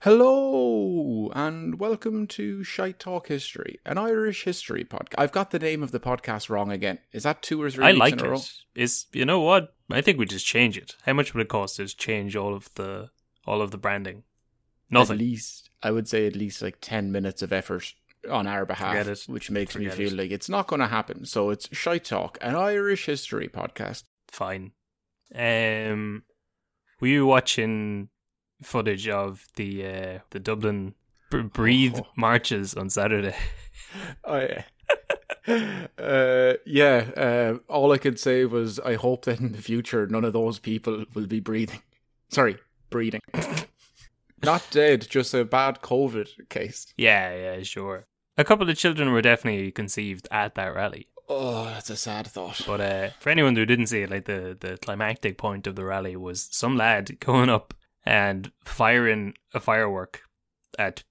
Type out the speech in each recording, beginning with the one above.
Hello and welcome to Shite Talk History, an Irish history podcast. I've got the name of the podcast wrong again. Is that two or three? I like in a row? it. Is you know what? I think we just change it. How much would it cost to just change all of the all of the branding? Nothing. At least I would say at least like ten minutes of effort on our behalf, Forget it. which makes me feel it. like it's not going to happen. So it's Shite Talk, an Irish history podcast. Fine. Um, were you watching footage of the uh, the Dublin b- breathe Oh. marches on Saturday? Oh yeah. uh, yeah, uh, all I could say was I hope that in the future none of those people will be breathing. Sorry, breathing. Not dead, just a bad COVID case. yeah, yeah, sure. A couple of children were definitely conceived at that rally. Oh, that's a sad thought. But uh, for anyone who didn't see it, like the, the climactic point of the rally was some lad going up and firing a firework at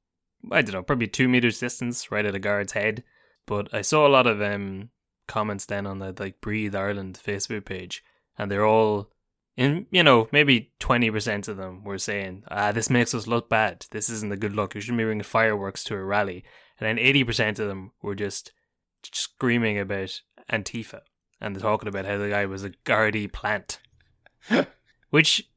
I don't know, probably two meters distance, right at a guard's head. But I saw a lot of um comments then on the like Breathe Ireland Facebook page, and they're all in you know maybe twenty percent of them were saying, ah, this makes us look bad. This isn't a good look. You shouldn't be bringing fireworks to a rally. And then eighty percent of them were just screaming about Antifa and they're talking about how the guy was a Gardaí plant. Which,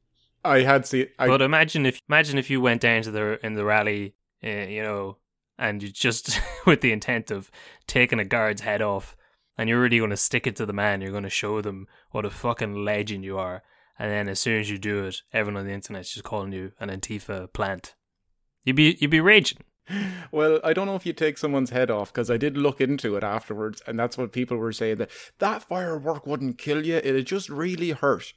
I had seen. I, but imagine if imagine if you went down to the in the rally, uh, you know, and you just with the intent of taking a guard's head off, and you're really going to stick it to the man. You're going to show them what a fucking legend you are, and then as soon as you do it, everyone on the internet's just calling you an Antifa plant. You'd be you'd be raging. well, I don't know if you take someone's head off because I did look into it afterwards, and that's what people were saying that that firework wouldn't kill you; it'd just really hurt.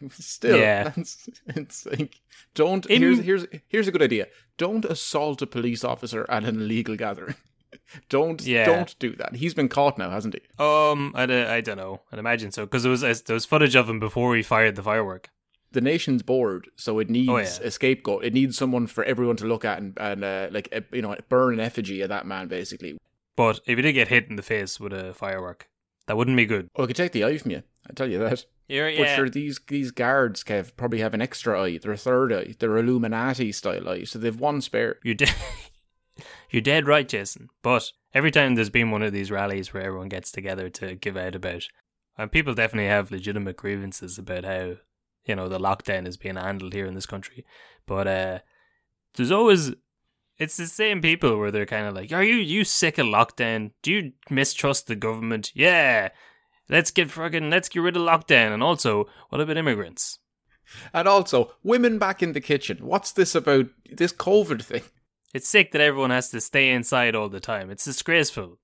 Still, Yeah. that's, it's like don't. In- here's here's here's a good idea. Don't assault a police officer at an illegal gathering. don't Yeah. don't do that. He's been caught now, hasn't he? Um, I don't know. I'd imagine so because there was there was footage of him before he fired the firework. The nation's bored, so it needs Oh, yeah. a scapegoat. It needs someone for everyone to look at and and uh, like you know burn an effigy of that man, basically. But if he did get hit in the face with a firework, that wouldn't be good. Oh, I could take the eye from you. I tell you that. You're, But sure, these these guards, Kev, probably have an extra eye. They're a third eye. They're Illuminati style eye, so they've one spare. You're dead. You're dead right, Jason. But every time there's been one of these rallies where everyone gets together to give out about, and people definitely have legitimate grievances about how you know the lockdown is being handled here in this country. But uh, there's always it's the same people where they're kind of like, "Are you you sick of lockdown? Do you mistrust the government? Yeah, let's get fucking let's get rid of lockdown. And also, what about immigrants? And also, women back in the kitchen. What's this about? This COVID thing? It's sick that everyone has to stay inside all the time. It's disgraceful.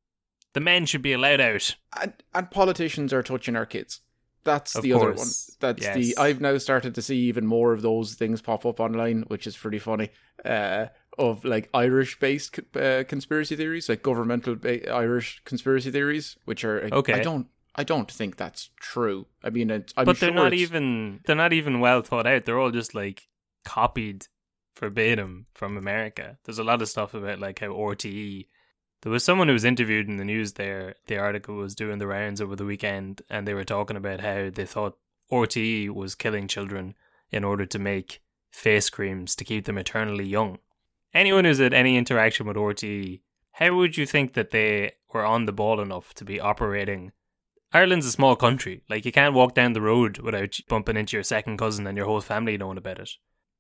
The men should be allowed out. And and politicians are touching our kids. That's Of the other one. That's yes. the. I've now started to see even more of those things pop up online, which is pretty funny. Uh, of like Irish-based uh, conspiracy theories, like governmental ba- Irish conspiracy theories, which are Okay. I don't. I don't think that's true. I mean, it's, I'm but they're not it's- even they're not even well thought out. They're all just like copied verbatim from America. There's a lot of stuff about like how RTE. There was someone who was interviewed in the news there. The article was doing the rounds over the weekend, and they were talking about how they thought RTE was killing children in order to make face creams to keep them eternally young. Anyone who's had any interaction with RTE, how would you think that they were on the ball enough to be operating? Ireland's a small country. Like, you can't walk down the road without bumping into your second cousin and your whole family knowing about it.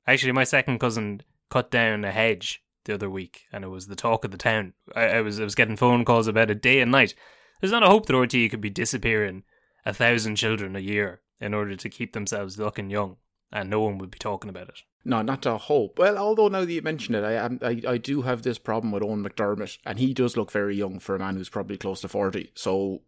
Actually, my second cousin cut down a hedge the other week, and it was the talk of the town. I, I was I was getting phone calls about it day and night. There's not a hope that RTE could be disappearing a thousand children a year in order to keep themselves looking young, and no one would be talking about it. No, not to hope. Well, although now that you mention it, I am I, I do have this problem with Owen McDermott, and he does look very young for a man who's probably close to forty. So,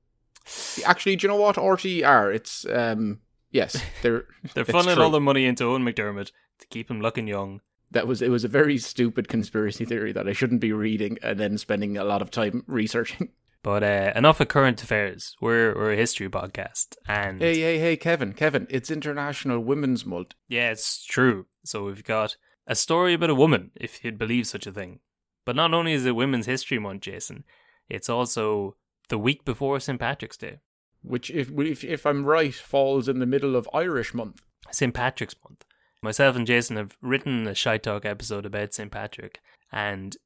actually, do you know what RTE are? It's um yes, they're They're funneling all their money into Owen McDermott to keep him looking young. that was it was a very stupid conspiracy theory that I shouldn't be reading and then spending a lot of time researching. But uh, enough of current affairs. We're we're a history podcast, and hey, hey, hey, Kevin, Kevin, it's International Women's Month. yeah, it's true. So we've got a story about a woman, if you'd believe such a thing. But not only is it Women's History Month, Jason, it's also the week before St Patrick's Day, which, if if if I'm right, falls in the middle of Irish Month. St Patrick's Month. Myself and Jason have written a Shy Talk episode about St Patrick, and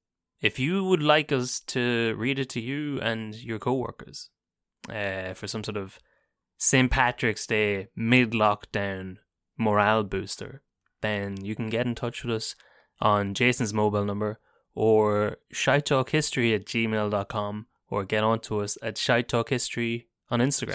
if you would like us to read it to you and your co-workers uh, for some sort of St Patrick's Day mid-lockdown morale booster, then you can get in touch with us on Jason's mobile number or shytalkhistory at gmail.com or get on to us at shytalkhistory on Instagram.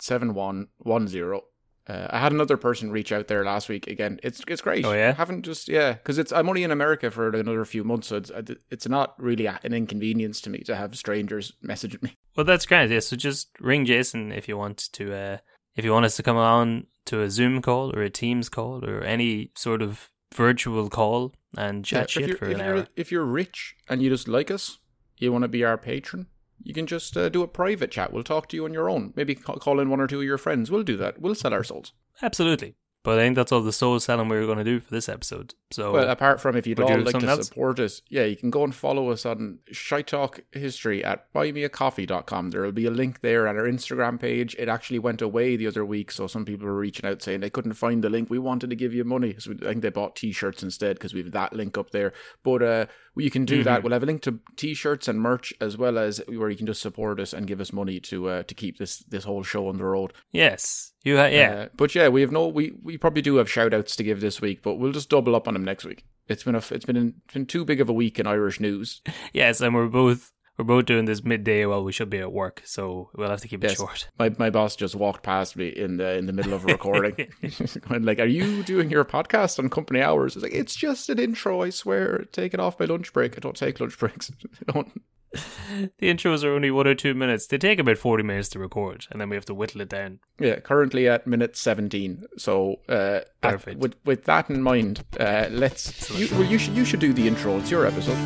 314-578-7110. Uh, I had another person reach out there last week again. It's it's great. Oh, yeah? I haven't just yeah because it's I'm only in America for another few months, so it's it's not really an inconvenience to me to have strangers messaging me. Well, that's great. Yeah, so just ring Jason if you want to. Uh, if you want us to come on to a Zoom call or a Teams call or any sort of virtual call and chat Yeah, if shit you're, for if an you're, hour. If you're rich and you just like us, you want to be our patron, you can just uh, do a private chat. We'll talk to you on your own. Maybe call in one or two of your friends. We'll do that. We'll sell our souls. Absolutely. But I think that's all the soul selling we were going to do for this episode. So Well, apart from if you'd Would you all like to else? support us, yeah, you can go and follow us on Shy Talk History at buymeacoffee.com. There will be a link there on our Instagram page. It actually went away the other week, so some people were reaching out saying they couldn't find the link. We wanted to give you money. So I think they bought t shirts instead because we have that link up there. But uh, you can do Mm-hmm. that. We'll have a link to t shirts and merch as well as where you can just support us and give us money to uh, to keep this, this whole show on the road. yes, you ha- yeah. Uh, but yeah, we have no we we probably do have shout outs to give this week, but we'll just double up on them next week. It's been a it's been it's been too big of a week in Irish news. yes, and we're both we're both doing this midday while we should be at work, so we'll have to keep it Yes. short. My my boss just walked past me in the in the middle of a recording. Going like, "Are you doing your podcast on company hours?" It's like, "It's just an intro, I swear. Take it off my lunch break. I don't take lunch breaks." I don't. The intros are only one or two minutes. They take about forty minutes to record, and then we have to whittle it down. Yeah, currently at minute 17. So, uh, at- with with that in mind, uh, let's you, well, you should you should do the intro. It's your episode.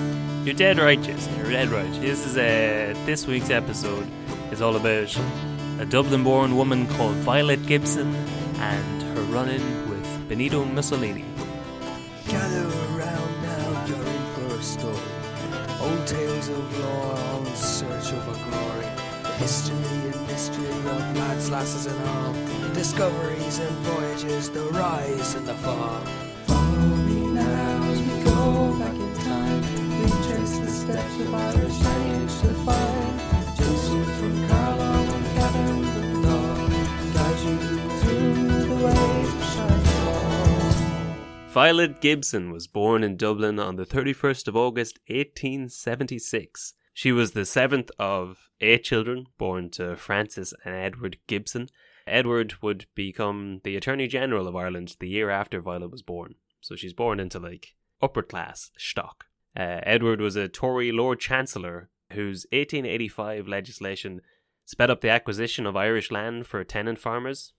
You're dead right, Jason. You're dead right. This is uh, this week's episode is all about a Dublin-born woman called Violet Gibson and her run-in with Benito Mussolini. Gather around now, you're in for a story. Old tales of lore, in search of a glory. The history and mystery of lads, lasses, and all. Discoveries and voyages, the rise and the fall. Follow me now as we go back in time. We trace the steps of Irish lineage Violet Gibson was born in Dublin on the 31st of August 1876. She was the seventh of eight children born to Frances and Edward Gibson. Edward would become the Attorney General of Ireland the year after Violet was born. So she's born into like upper class stock. Uh, Edward was a Tory Lord Chancellor whose 1885 legislation sped up the acquisition of Irish land for tenant farmers.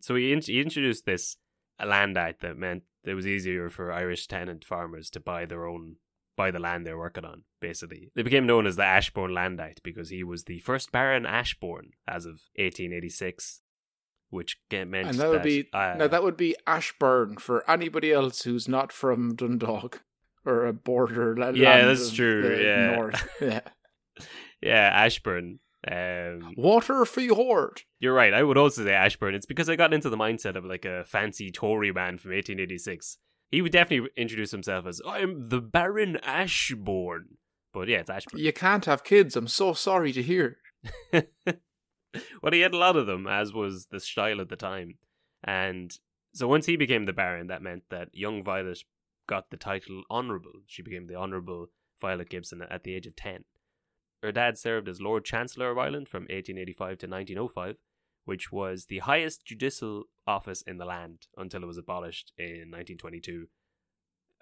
So he, int- he introduced this a land act that meant it was easier for Irish tenant farmers to buy their own buy the land they're working on, basically. They became known as the Ashbourne Land Act because he was the first Baron Ashbourne as of 1886, which meant and that would be uh, now that would be Ashburn for anybody else who's not from Dundalk or a border Yeah, that's true, yeah. north. Yeah. yeah Ashburn. Um, Water for your Horde. You're right. I would also say Ashburn. It's because I got into the mindset of like a fancy Tory man from 1886. He would definitely introduce himself as I'm the Baron Ashbourne. But yeah, it's Ashburn. You can't have kids. I'm so sorry to hear. well, he had a lot of them, as was the style at the time. And so once he became the Baron, that meant that young Violet got the title Honourable. She became the Honourable Violet Gibson at the age of 10. Her dad served as Lord Chancellor of Ireland from 1885 to 1905, which was the highest judicial office in the land until it was abolished in 1922.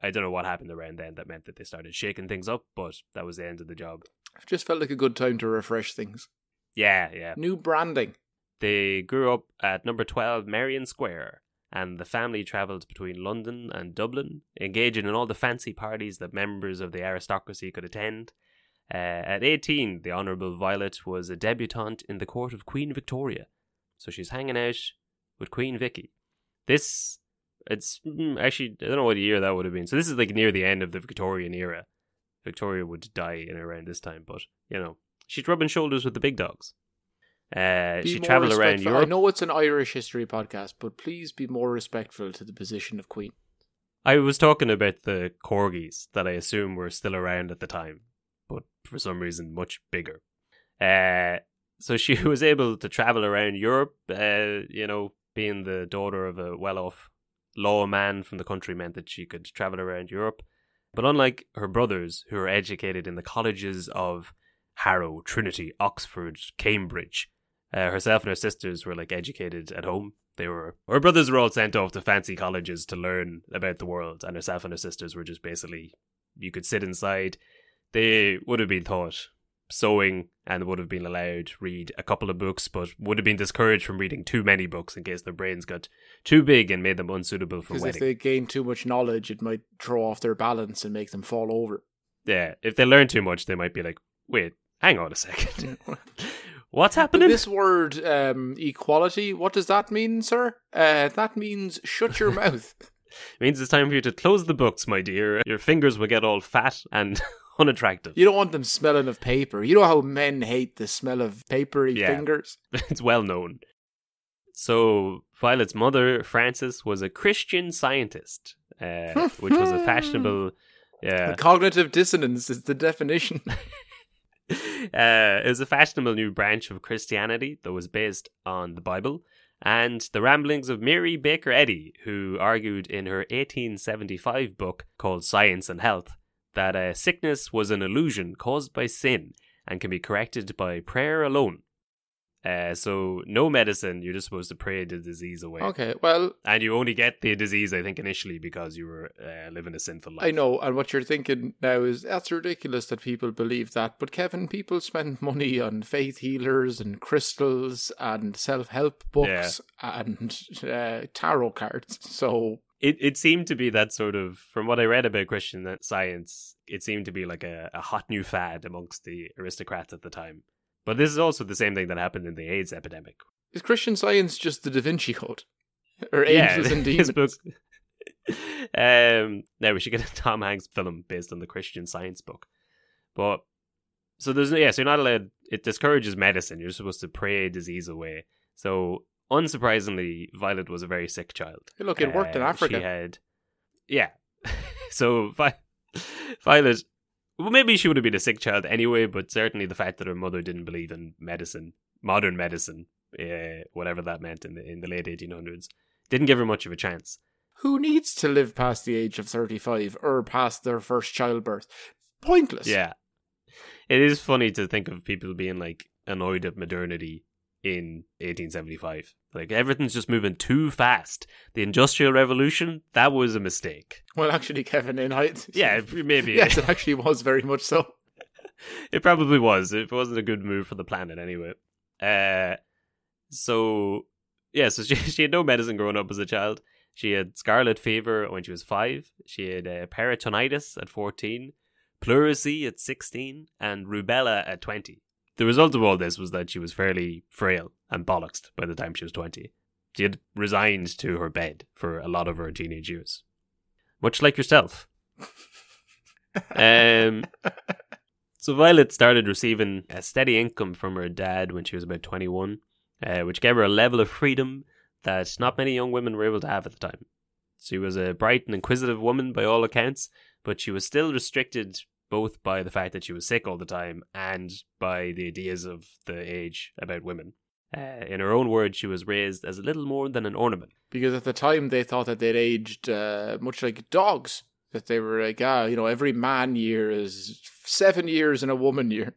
I don't know what happened around then that meant that they started shaking things up, but that was the end of the job. It just felt like a good time to refresh things. Yeah, yeah. New branding. They grew up at number 12 Merrion Square, and the family travelled between London and Dublin, engaging in all the fancy parties that members of the aristocracy could attend. Uh, at 18, the Honourable Violet was a debutante in the court of Queen Victoria, so she's hanging out with Queen Vicky. This, it's mm, actually, I don't know what year that would have been. So this is like near the end of the Victorian era. Victoria would die in around this time, but, you know, she's rubbing shoulders with the big dogs. Uh, she travelled around. Europe. I know it's an Irish history podcast, but please be more respectful to the position of Queen. I was talking about the corgis that I assume were still around at the time, but for some reason much bigger. Uh, so she was able to travel around Europe. Uh, you know, being the daughter of a well-off lawman from the country meant that she could travel around Europe. But unlike her brothers, who were educated in the colleges of Harrow, Trinity, Oxford, Cambridge, uh, herself and her sisters were like educated at home. They were her brothers were all sent off to fancy colleges to learn about the world, and herself and her sisters were just basically you could sit inside. They would have been taught sewing and would have been allowed read a couple of books, but would have been discouraged from reading too many books in case their brains got too big and made them unsuitable for Because if they gain too much knowledge, it might throw off their balance and make them fall over. Yeah, if they learn too much, they might be like, "Wait, hang on a second, what's happening?" this word um, equality, what does that mean, sir? Uh, that means shut your mouth. it means it's time for you to close the books, my dear. Your fingers will get all fat and unattractive. You don't want them smelling of paper. You know how men hate the smell of papery Yeah. fingers? it's well known. So Violet's mother, Frances, was a Christian scientist, uh, which was a fashionable. Yeah, The cognitive dissonance is the definition. uh, it was a fashionable new branch of Christianity that was based on the Bible and the ramblings of Mary Baker Eddy, who argued in her 1875 book called Science and Health that uh, sickness was an illusion caused by sin and can be corrected by prayer alone. Uh, so no medicine, you're just supposed to pray the disease away. okay, well, And you only get the disease, I think, initially because you were uh, living a sinful life. I know, and what you're thinking now is that's ridiculous that people believe that. But Kevin, people spend money on faith healers and crystals and self help books and uh, tarot cards. So it it seemed to be that sort of from what I read about Christian science, it seemed to be like a, a hot new fad amongst the aristocrats at the time. But this is also the same thing that happened in the AIDS epidemic. is Christian science just the Da Vinci Code? Or Yeah, angels and demons? his book. um, now we should get a Tom Hanks film based on the Christian Science book. But so there's yeah, so you're not allowed. It discourages medicine. You're supposed to pray disease away. So unsurprisingly, Violet was a very sick child. Hey, look, it worked in Uh, Africa. She had, yeah. so Vi- Violet, well, maybe she would have been a sick child anyway, but certainly the fact that her mother didn't believe in medicine, modern medicine, uh, whatever that meant in the in the late 1800s, didn't give her much of a chance. Who needs to live past the age of 35 or past their first childbirth? Pointless. Yeah, it is funny to think of people being like annoyed at modernity in 1875. Like everything's just moving too fast. The Industrial Revolution that was a mistake. Well, actually, Kevin, in height. Yeah, maybe. yes, it actually was very much so. it probably was. It wasn't a good move for the planet anyway. Uh, so yeah, so she she had no medicine growing up as a child. She had scarlet fever when she was five. She had uh, peritonitis at fourteen, pleurisy at sixteen, and rubella at twenty. The result of all this was that she was fairly frail and bollocksed by the time she was twenty. She had resigned to her bed for a lot of her teenage years, much like yourself. um, so Violet started receiving a steady income from her dad when she was about 21, uh, which gave her a level of freedom that not many young women were able to have at the time. She was a bright and inquisitive woman by all accounts, but she was still restricted both by the fact that she was sick all the time and by the ideas of the age about women. Uh, in her own words, she was raised as a little more than an ornament. Because at the time they thought that they'd aged uh, much like dogs. That they were like, ah, you know, every man year is seven years in a woman year.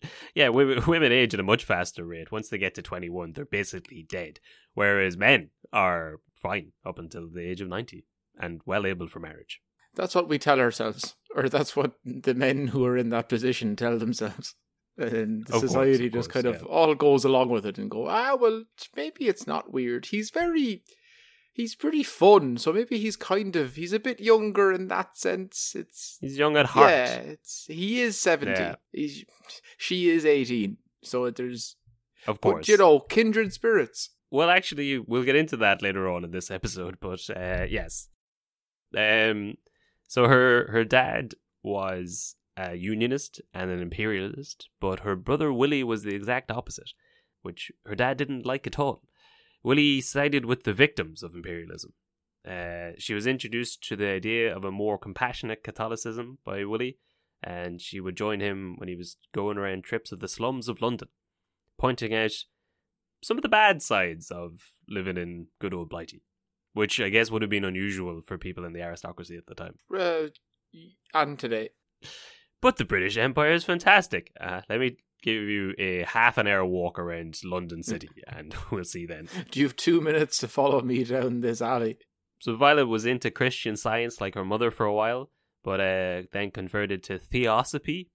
Yeah, women, women age at a much faster rate. Once they get to 21, they're basically dead. Whereas men are fine up until the age of 90 and well able for marriage. That's what we tell ourselves, or that's what the men who are in that position tell themselves. And the Of course, society of just course, kind of all goes along with it and go, ah, well, maybe it's not weird. He's very, he's pretty fun, so maybe he's kind of, he's a bit younger in that sense. It's He's young at heart. yeah, it's he is seventy. Yeah. He's, she is eighteen. So there's, Of course, but course. you know, kindred spirits. Well, actually, we'll get into that later on in this episode, but uh, yes. Um, so her her dad was a unionist and an imperialist, but her brother Willie was the exact opposite, which her dad didn't like at all. Willie sided with the victims of imperialism. Uh, she was introduced to the idea of a more compassionate Catholicism by Willie, and she would join him when he was going around trips of the slums of London, pointing out some of the bad sides of living in good old Blighty, which I guess would have been unusual for people in the aristocracy at the time. Uh, and today, But the British Empire is fantastic. Uh, let me give you a half an hour walk around London City, and we'll see then. do you have two minutes to follow me down this alley? So Violet was into Christian science like her mother for a while, but uh, then converted to Theosophy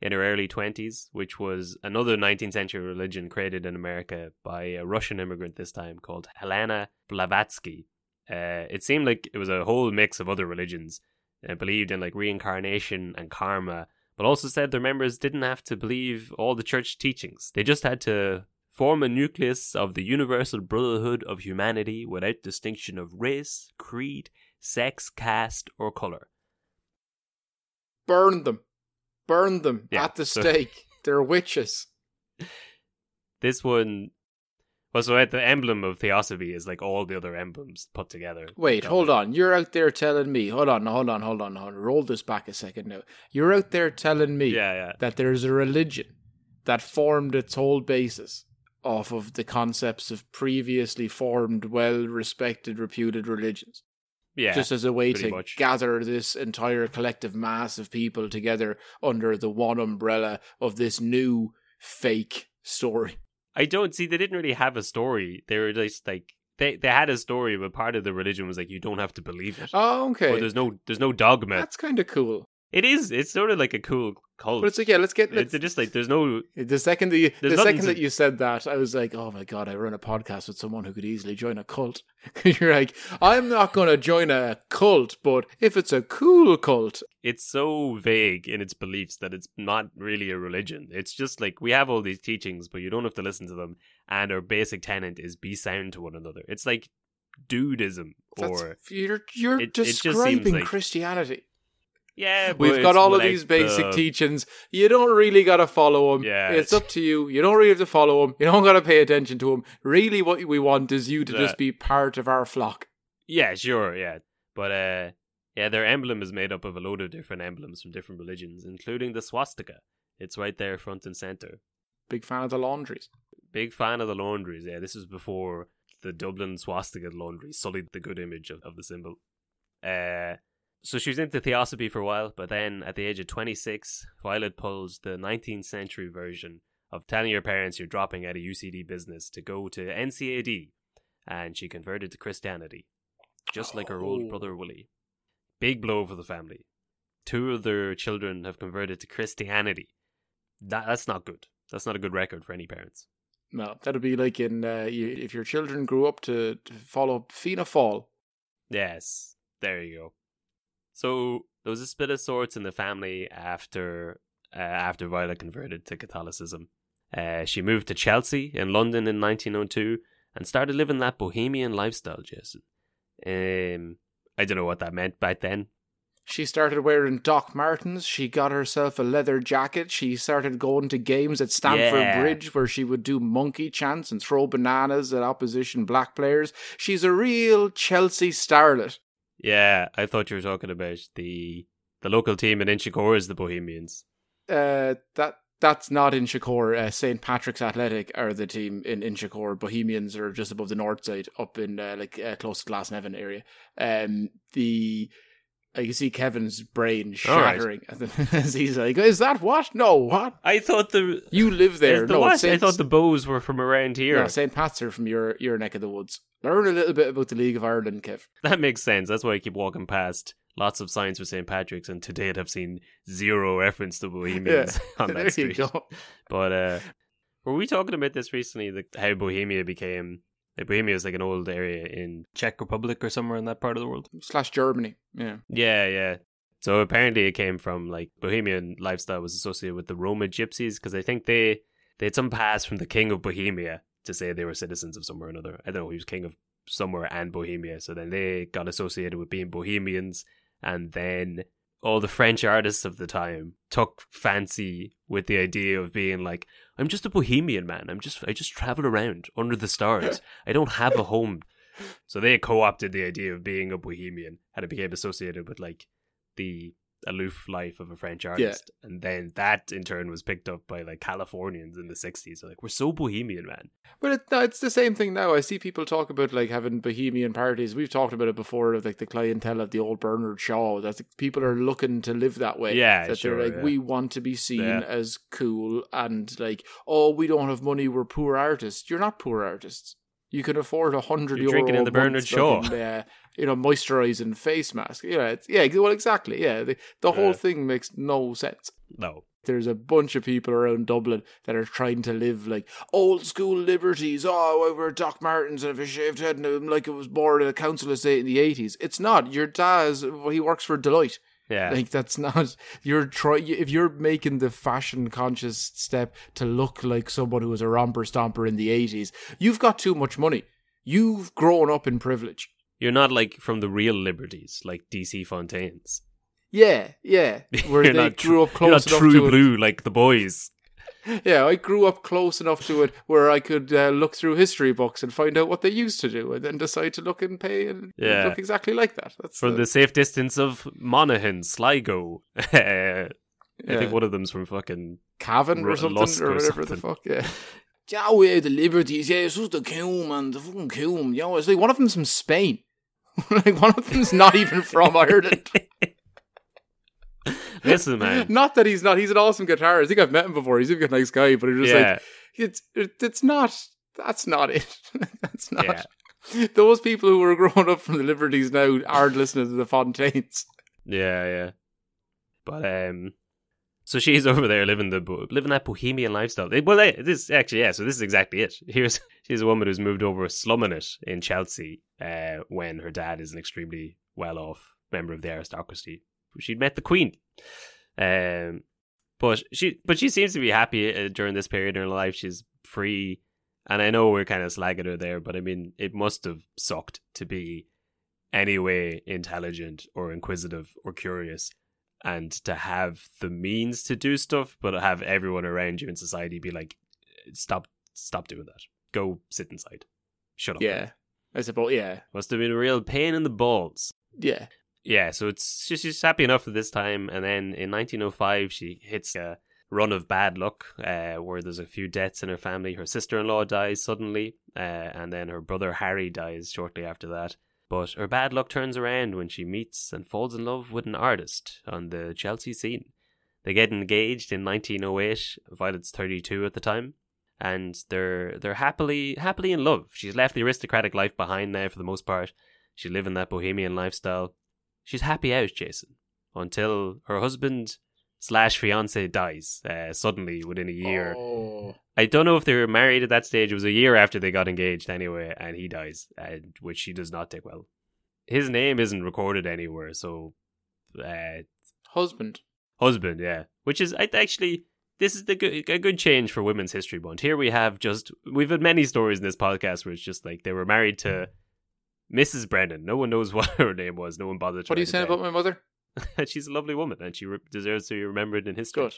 in her early 20s, which was another 19th century religion created in America by a Russian immigrant this time called Helena Blavatsky. Uh, it seemed like it was a whole mix of other religions, uh, believed in like reincarnation and karma, but also said their members didn't have to believe all the church teachings. They just had to form a nucleus of the universal brotherhood of humanity without distinction of race, creed, sex, caste, or color. Burn them, burn them Yeah, at the so- stake. They're witches. This one, well, so at the emblem of Theosophy is like all the other emblems put together. Wait, hold on. You're out there telling me. Hold on, hold on, hold on, hold on. Roll this back a second now. You're out there telling me Yeah, yeah. that there's a religion that formed its whole basis off of the concepts of previously formed, well respected, reputed religions. Yeah. just as a way to much. gather this entire collective mass of people together under the one umbrella of this new fake story. I don't see they didn't really have a story. They were just like they they had a story, but part of the religion was like you don't have to believe it. Oh, okay. Or there's no there's no dogma. That's kind of cool. It is. It's sort of like a cool cult. But it's like, yeah, let's get. Let's, it's just like there's no the second that you, the second to- that you said that, I was like, oh my god, I run a podcast with someone who could easily join a cult. You're like, I'm not going to join a cult, but if it's a cool cult, it's so vague in its beliefs that it's not really a religion. It's just like we have all these teachings, but you don't have to listen to them. And our basic tenet is be sound to one another. It's like dudism that's, or you're you're it- it describing like- Christianity. Yeah. but We've got all of these basic the- teachings. You don't really got to follow them. Yeah, it's it's- up to you. You don't really have to follow them. You don't got to pay attention to them. Really, what we want is you to Yeah. just be part of our flock. Yeah, sure, yeah. But uh yeah, their emblem is made up of a load of different emblems from different religions, including the swastika. It's right there front and center. Big fan of the laundries. Big fan of the laundries, yeah. This was before the Dublin swastika laundry sullied the good image of, of the symbol. Uh so she was into theosophy for a while, but then at the age of 26, Violet pulls the 19th century version of telling your parents you're dropping out of UCD business to go to NCAD, and she converted to Christianity, just like her Oh. old brother Willie. Big blow for the family. Two of their children have converted to Christianity. That, that's not good. That's not a good record for any parents. No, that'd be like in uh, you, if your children grew up to, to follow Fianna Fáil. Yes, there you go. So there was a split of sorts in the family after uh, after Violet converted to Catholicism. Uh, she moved to Chelsea in London in 1902 and started living that bohemian lifestyle, Jason. Um, I don't know what that meant back then. She started wearing Doc Martens. She got herself a leather jacket. She started going to games at Stamford Yeah. Bridge where she would do monkey chants and throw bananas at opposition black players. She's a real Chelsea starlet. Yeah, I thought you were talking about the the local team in Inchicore is the Bohemians. Uh, that that's not Inchicore. Uh, St Patrick's Athletic are the team in Inchicore. Bohemians are just above the north side, up in uh, like uh, close to Glasnevin area. Um, the I can see Kevin's brain All right. shattering as he's like, "Is that what? No, what? I thought the You live there. the no, I thought the bows were from around here. no, St Pat's are from your your neck of the woods. Learn a little bit about the League of Ireland, Kev. That makes sense. That's why I keep walking past lots of signs for St. Patrick's, and to date I've seen zero reference to Bohemians on there that you street. But uh, were we talking about this recently? Like how Bohemia became like Bohemia is like an old area in Czech Republic or somewhere in that part of the world. Slash Germany. Yeah. yeah, yeah. So apparently it came from like Bohemian lifestyle was associated with the Roma gypsies because I think they they had some pass from the king of Bohemia to say they were citizens of somewhere or another. I don't know, he was king of somewhere and Bohemia. So then they got associated with being Bohemians and then all the French artists of the time took fancy with the idea of being like, I'm just a bohemian man. I'm just I just travel around under the stars. I don't have a home. So they co-opted the idea of being a bohemian and it became associated with like the aloof life of a French artist. And then that in turn was picked up by like Californians in the 60s. They're like, we're so bohemian, man. But it, no, it's the same thing now. I see people talk about like having bohemian parties. We've talked about it before of like the clientele of the old Bernard Shaw. That people are looking to live that way. Yeah, that sure, they're like yeah. we want to be seen Yeah. as cool and like oh we don't have money. We're poor artists. You're not poor artists. You can afford a hundred You're drinking in the Bernard Shaw. Uh, you know, moisturizing face mask. Yeah, it's, yeah. Well, exactly. Yeah, the, the whole thing makes no sense No. there's a bunch of people around Dublin that are trying to live like old school liberties. Oh, I wear Doc Martens and have a shaved head and I'm like it was born in a council estate in the eighties. It's not. Your dad's he works for Deloitte. Yeah. Like that's not. You're try if you're making the fashion conscious step to look like someone who was a romper stomper in the eighties. You've got too much money. You've grown up in privilege. You're not like from the real liberties, like DC Fontaines. Yeah, yeah. Where you're they grew up You're not close enough true to it. blue like the boys. Yeah, I grew up close enough to it where I could uh, look through history books and find out what they used to do, and then decide to look and pay and Yeah. look exactly like that. That's From uh, the safe distance of Monaghan, Sligo. I Yeah. think one of them's from fucking Cavan or something Lusk or or whatever the fuck. Yeah. Yeah, we the liberties. Yeah, it's just the Coombe and the fucking Coombe. Know, it's like one of them's from Spain. like one of them's not even from Ireland. Listen, man. not that he's not. He's an awesome guitarist. I think I've met him before. He's even a good nice guy, but it's just yeah. like it's it's not. That's not it. that's not. Yeah. Those people who were growing up from the Liberties now aren't listening to the Fontaines. Yeah, yeah. But um, so she's over there living the living that bohemian lifestyle. Well, this actually, yeah. So this is exactly it. Here's she's a woman who's moved over slumming it in Chelsea uh, when her dad is an extremely well off member of the aristocracy. She'd met the Queen. Um, but she but she seems to be happy uh, during this period in her life. She's free, and I know we're kind of slagging her there, but I mean, it must have sucked to be anyway intelligent or inquisitive or curious and to have the means to do stuff but have everyone around you in society be like stop stop doing that. Go sit inside. Shut up. Yeah, I suppose. Yeah, must have been a real pain in the balls. Yeah. yeah so it's just, she's happy enough at this time and then in 1905 she hits a run of bad luck uh, where there's a few deaths in her family. Her sister-in-law dies suddenly uh, and then her brother harry dies shortly after that but her bad luck turns around when she meets and falls in love with an artist on the chelsea scene. They get engaged in 1908 violet's 32 at the time and they're they're happily happily in love. She's left the aristocratic life behind now for the most part. She's living that bohemian lifestyle. She's happy out, Jason, until her husband slash fiance dies uh, suddenly within a year. Oh. I don't know if they were married at that stage. It was a year after they got engaged anyway, and he dies, and which she does not take well. His name isn't recorded anywhere, so uh, Husband. husband, yeah, which is I actually this is the good, a good change for Women's History Month. Here we have just we've had many stories in this podcast where it's just like they were married to Mrs. Brennan. No one knows what her name was. No one bothered. to What are you saying about my mother? she's a lovely woman and she re- deserves to be remembered in history.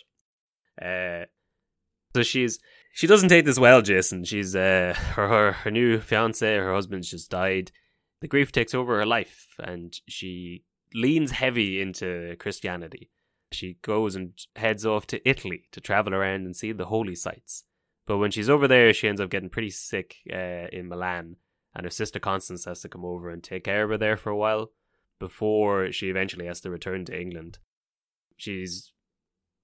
Good. Uh, so she's she doesn't take this well, Jason. She's uh her her, her new fiance, her husband's just died. The grief takes over her life, and she leans heavy into Christianity. She goes and heads off to Italy to travel around and see the holy sites. But when she's over there, she ends up getting pretty sick uh, in Milan, and her sister Constance has to come over and take care of her there for a while before she eventually has to return to England. She's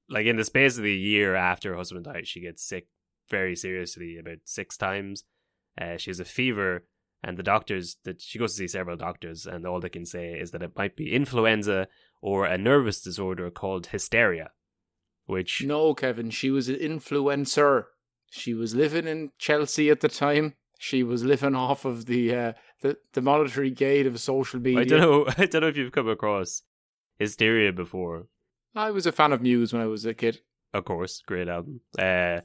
like in the space of the year after her husband died, she gets sick very seriously about six times. Uh, she has a fever, and the doctors that she goes to see several doctors, and all they can say is that it might be influenza or a nervous disorder called hysteria, which No, Kevin, she was an influencer. She was living in Chelsea at the time. She was living off of the uh, the, the monetary gate of social media. I don't know. I don't know if you've come across hysteria before. I was a fan of Muse when I was a kid. Of course, great album. Uh,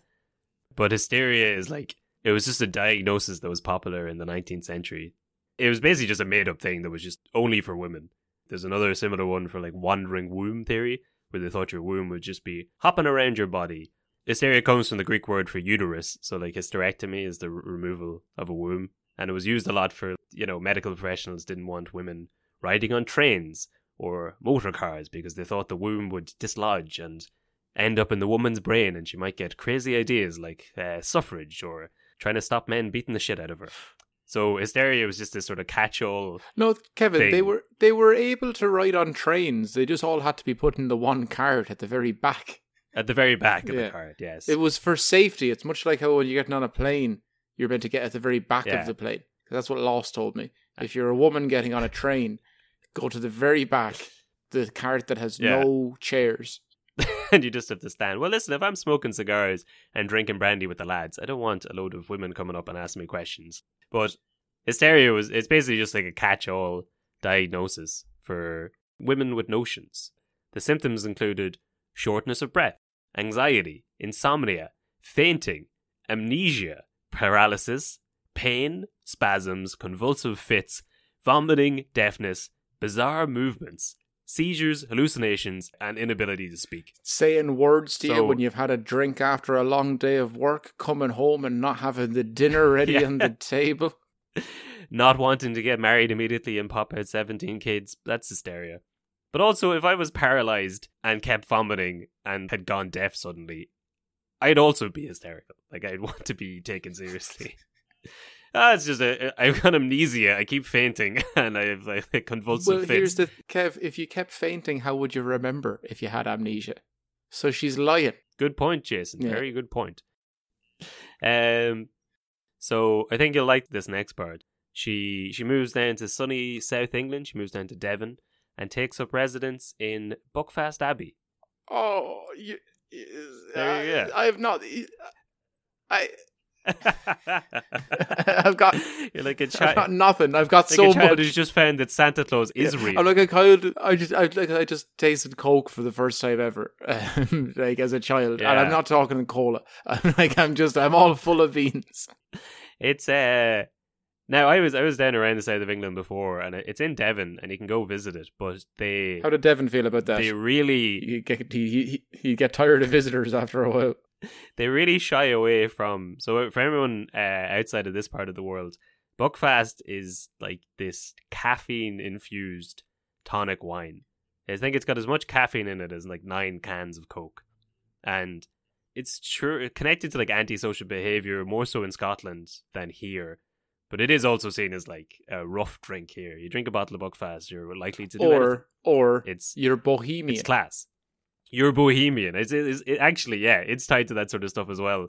but hysteria is like it was just a diagnosis that was popular in the 19th century. It was basically just a made up thing that was just only for women. There's another similar one for like wandering womb theory, where they thought your womb would just be hopping around your body. Hysteria comes from the Greek word for uterus, so like hysterectomy is the r- removal of a womb, and it was used a lot for you know medical professionals didn't want women riding on trains or motor cars because they thought the womb would dislodge and end up in the woman's brain and she might get crazy ideas like uh, suffrage or trying to stop men beating the shit out of her. So hysteria was just this sort of catch-all. No, Kevin, they were they were able to ride on trains. They just all had to be put in the one cart at the very back. At the very back of Yeah. the card, yes. It was for safety. It's much like how when you're getting on a plane, you're meant to get at the very back Yeah. of the plane. That's what Lost told me. If you're a woman getting on a train, go to the very back, the cart that has Yeah. no chairs. and you just have to stand. Well, listen, if I'm smoking cigars and drinking brandy with the lads, I don't want a load of women coming up and asking me questions. But hysteria was it's basically just like a catch-all diagnosis for women with notions. The symptoms included shortness of breath, anxiety, insomnia, fainting, amnesia, paralysis, pain, spasms, convulsive fits, vomiting, deafness, bizarre movements, seizures, hallucinations, and inability to speak. Saying words to you when you've had a drink after a long day of work, coming home and not having the dinner ready Yeah. on the table. Not wanting to get married immediately and pop out 17 kids, that's hysteria. But also, if I was paralyzed and kept vomiting and had gone deaf suddenly, I'd also be hysterical. Like, I'd want to be taken seriously. Ah, it's just a, I've got amnesia. I keep fainting and I have like convulsive well, fits. here's the Kev. If you kept fainting, how would you remember if you had amnesia? So she's lying. Good point, Jason. Yeah. Very good point. Um, so I think you'll like this next part. She she moves down to sunny South England. She moves down to Devon and takes up residence in Buckfast Abbey. Oh, you, There you I, go. I have not. I. I've got. You're like a I've got nothing. I've got like so a child much. who's just found that Santa Claus is real. I'm like a child. I just, I like, I just tasted Coke for the first time ever, like as a child, and I'm not talking cola. I'm like, I'm just, I'm all full of beans. It's uh now I was I was down around the south of England before, and it's in Devon, and you can go visit it. But they How did Devon feel about that? they really you get, you, you, you get tired of visitors after a while. they really shy away from. So for everyone uh, outside of this part of the world, Buckfast is like this caffeine infused tonic wine. I think it's got as much caffeine in it as like nine cans of Coke, and it's sure connected to like antisocial behavior more so in Scotland than here. But it is also seen as like a rough drink here. You drink a bottle of Buckfast, you're likely to do anything. Or, or It's you're bohemian. it's class. You're bohemian. It's, it's it, actually yeah, it's tied to that sort of stuff as well.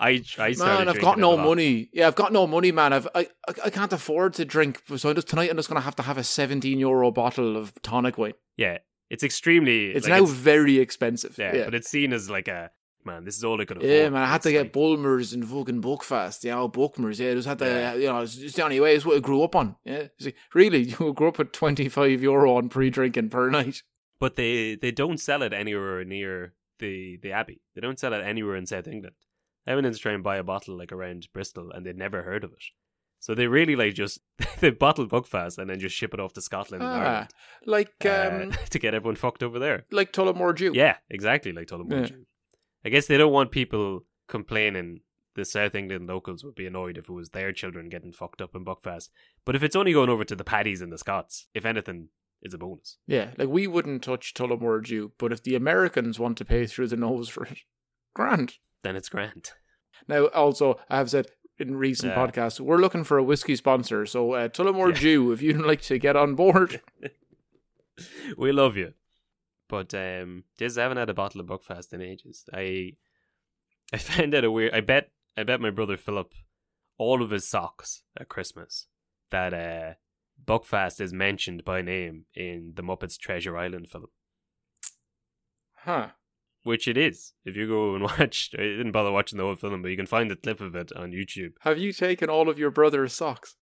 I, I man, I've got no money. Yeah, I've got no money, man. I've I, I, I can't afford to drink. So I'm just tonight. I'm just gonna have to have a 17 euro bottle of tonic wine. Yeah, it's extremely. It's like, now very expensive. yeah, yeah. but it's seen as like a man. This is all I could afford. Yeah, man, I had to It's get like- Bulmers and fucking Buckfast. You know, Buckmers. Yeah, I just had to, Yeah. you know, it's just the only way. It's what I grew up on. Yeah, See, really, you grew up at 25 euro on pre-drinking per night. But they they don't sell it anywhere near the the Abbey. They don't sell it anywhere in South England. Went in to try and buy a bottle like around Bristol, and they'd never heard of it. So they really like just they bottle Buckfast and then just ship it off to Scotland Ah, Ireland like uh, um, to get everyone fucked over there. like Tullamore Dew. Yeah, exactly like Tullamore Yeah. Dew. I guess they don't want people complaining. The South England locals would be annoyed if it was their children getting fucked up in Buckfast. But if it's only going over to the Paddies and the Scots, if anything, it's a bonus. Yeah, like we wouldn't touch Tullamore Dew, but if the Americans want to pay through the nose for it, grand. Then it's grand. Now, also, I have said in recent Yeah. podcasts, we're looking for a whiskey sponsor. So, uh, Tullamore Yeah. Dew, if you'd like to get on board, we love you. But um just haven't had a bottle of Buckfast in ages. I I found out a weird I bet I bet my brother Philip all of his socks at Christmas that uh Buckfast is mentioned by name in the Muppets Treasure Island film. huh? Which it is. If you go and watch I didn't bother watching the whole film, but you can find the clip of it on YouTube. Have you taken all of your brother's socks?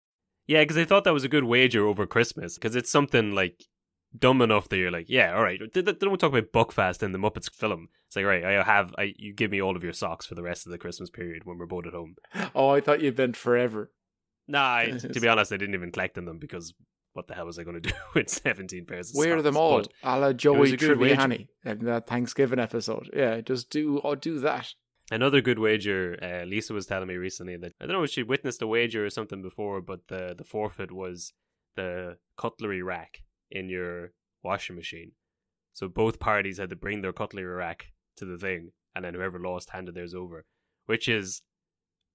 Yeah, because I thought that was a good wager over Christmas. Because it's something like dumb enough that you're like, yeah, all right. Don't talk about Buckfast in the Muppets film. It's like, all right, I have, I you give me all of your socks for the rest of the Christmas period when we're both at home. Oh, I thought you meant forever. Nah, I, to be honest, I didn't even collect on them because what the hell was I going to do with 17 pairs of Wear socks? them all, But a la Joey a good wager. Tribbiani in that Thanksgiving episode. Yeah, just do or do that. Another good wager. Uh, Lisa was telling me recently that I don't know if she witnessed a wager or something before, but the the forfeit was the cutlery rack in your washing machine. So both parties had to bring their cutlery rack to the thing, and then whoever lost handed theirs over, which is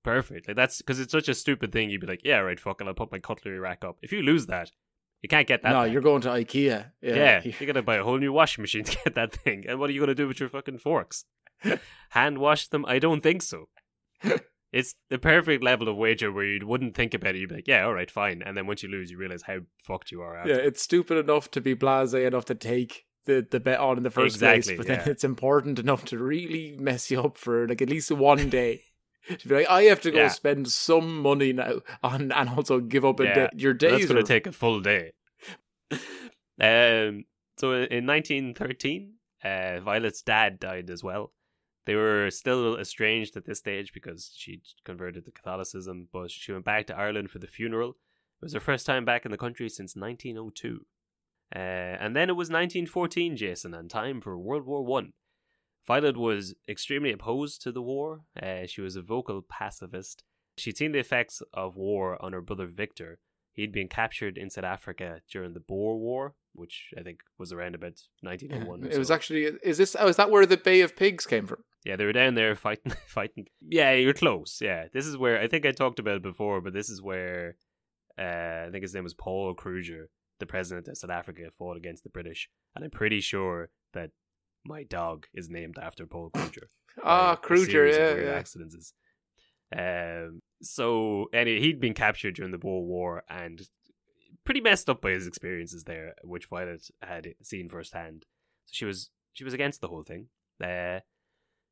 perfect. Like that's because it's such a stupid thing. You'd be like, yeah, right, fuck it, I'll put my cutlery rack up. If you lose that, you can't get that. no, you're going to IKEA. Yeah, yeah, you're gonna buy a whole new washing machine to get that thing. And what are you gonna do with your fucking forks? Hand wash them? I don't think so. it's the perfect level of wager where you wouldn't think about it. You'd be like, yeah, all right, fine. And then once you lose, you realize how fucked you are. After. yeah. It's stupid enough to be blasé enough to take the, the bet on in the first Exactly, place, but then it's important enough to really mess you up for like at least one day. To be like, I have to go Yeah. spend some money now on, and also give up a Yeah, day. Your That's days going are to take a full day. um, so in 1913, uh, Violet's dad died as well. They were still estranged at this stage because she converted to Catholicism, but she went back to Ireland for the funeral. It was her first time back in the country since 1902. Uh, and then it was 1914, Jason, and time for World War One. Violet was extremely opposed to the war. Uh, she was a vocal pacifist. She'd seen the effects of war on her brother Victor. He'd been captured in South Africa during the Boer War, which I think was around about Yeah. 1901. It was so- actually is this oh is that where the Bay of Pigs came from? yeah, they were down there fighting, fighting. Yeah, you're close. Yeah, this is where I think I talked about it before, but this is where uh, I think his name was Paul Kruger, the president of South Africa, fought against the British, and I'm pretty sure that my dog is named after Paul Kruger. Ah, a Kruger, yeah, weird yeah. accidents. Um, so anyway, he'd been captured during the Boer War and pretty messed up by his experiences there, which Violet had seen firsthand. So she was she was against the whole thing. Uh,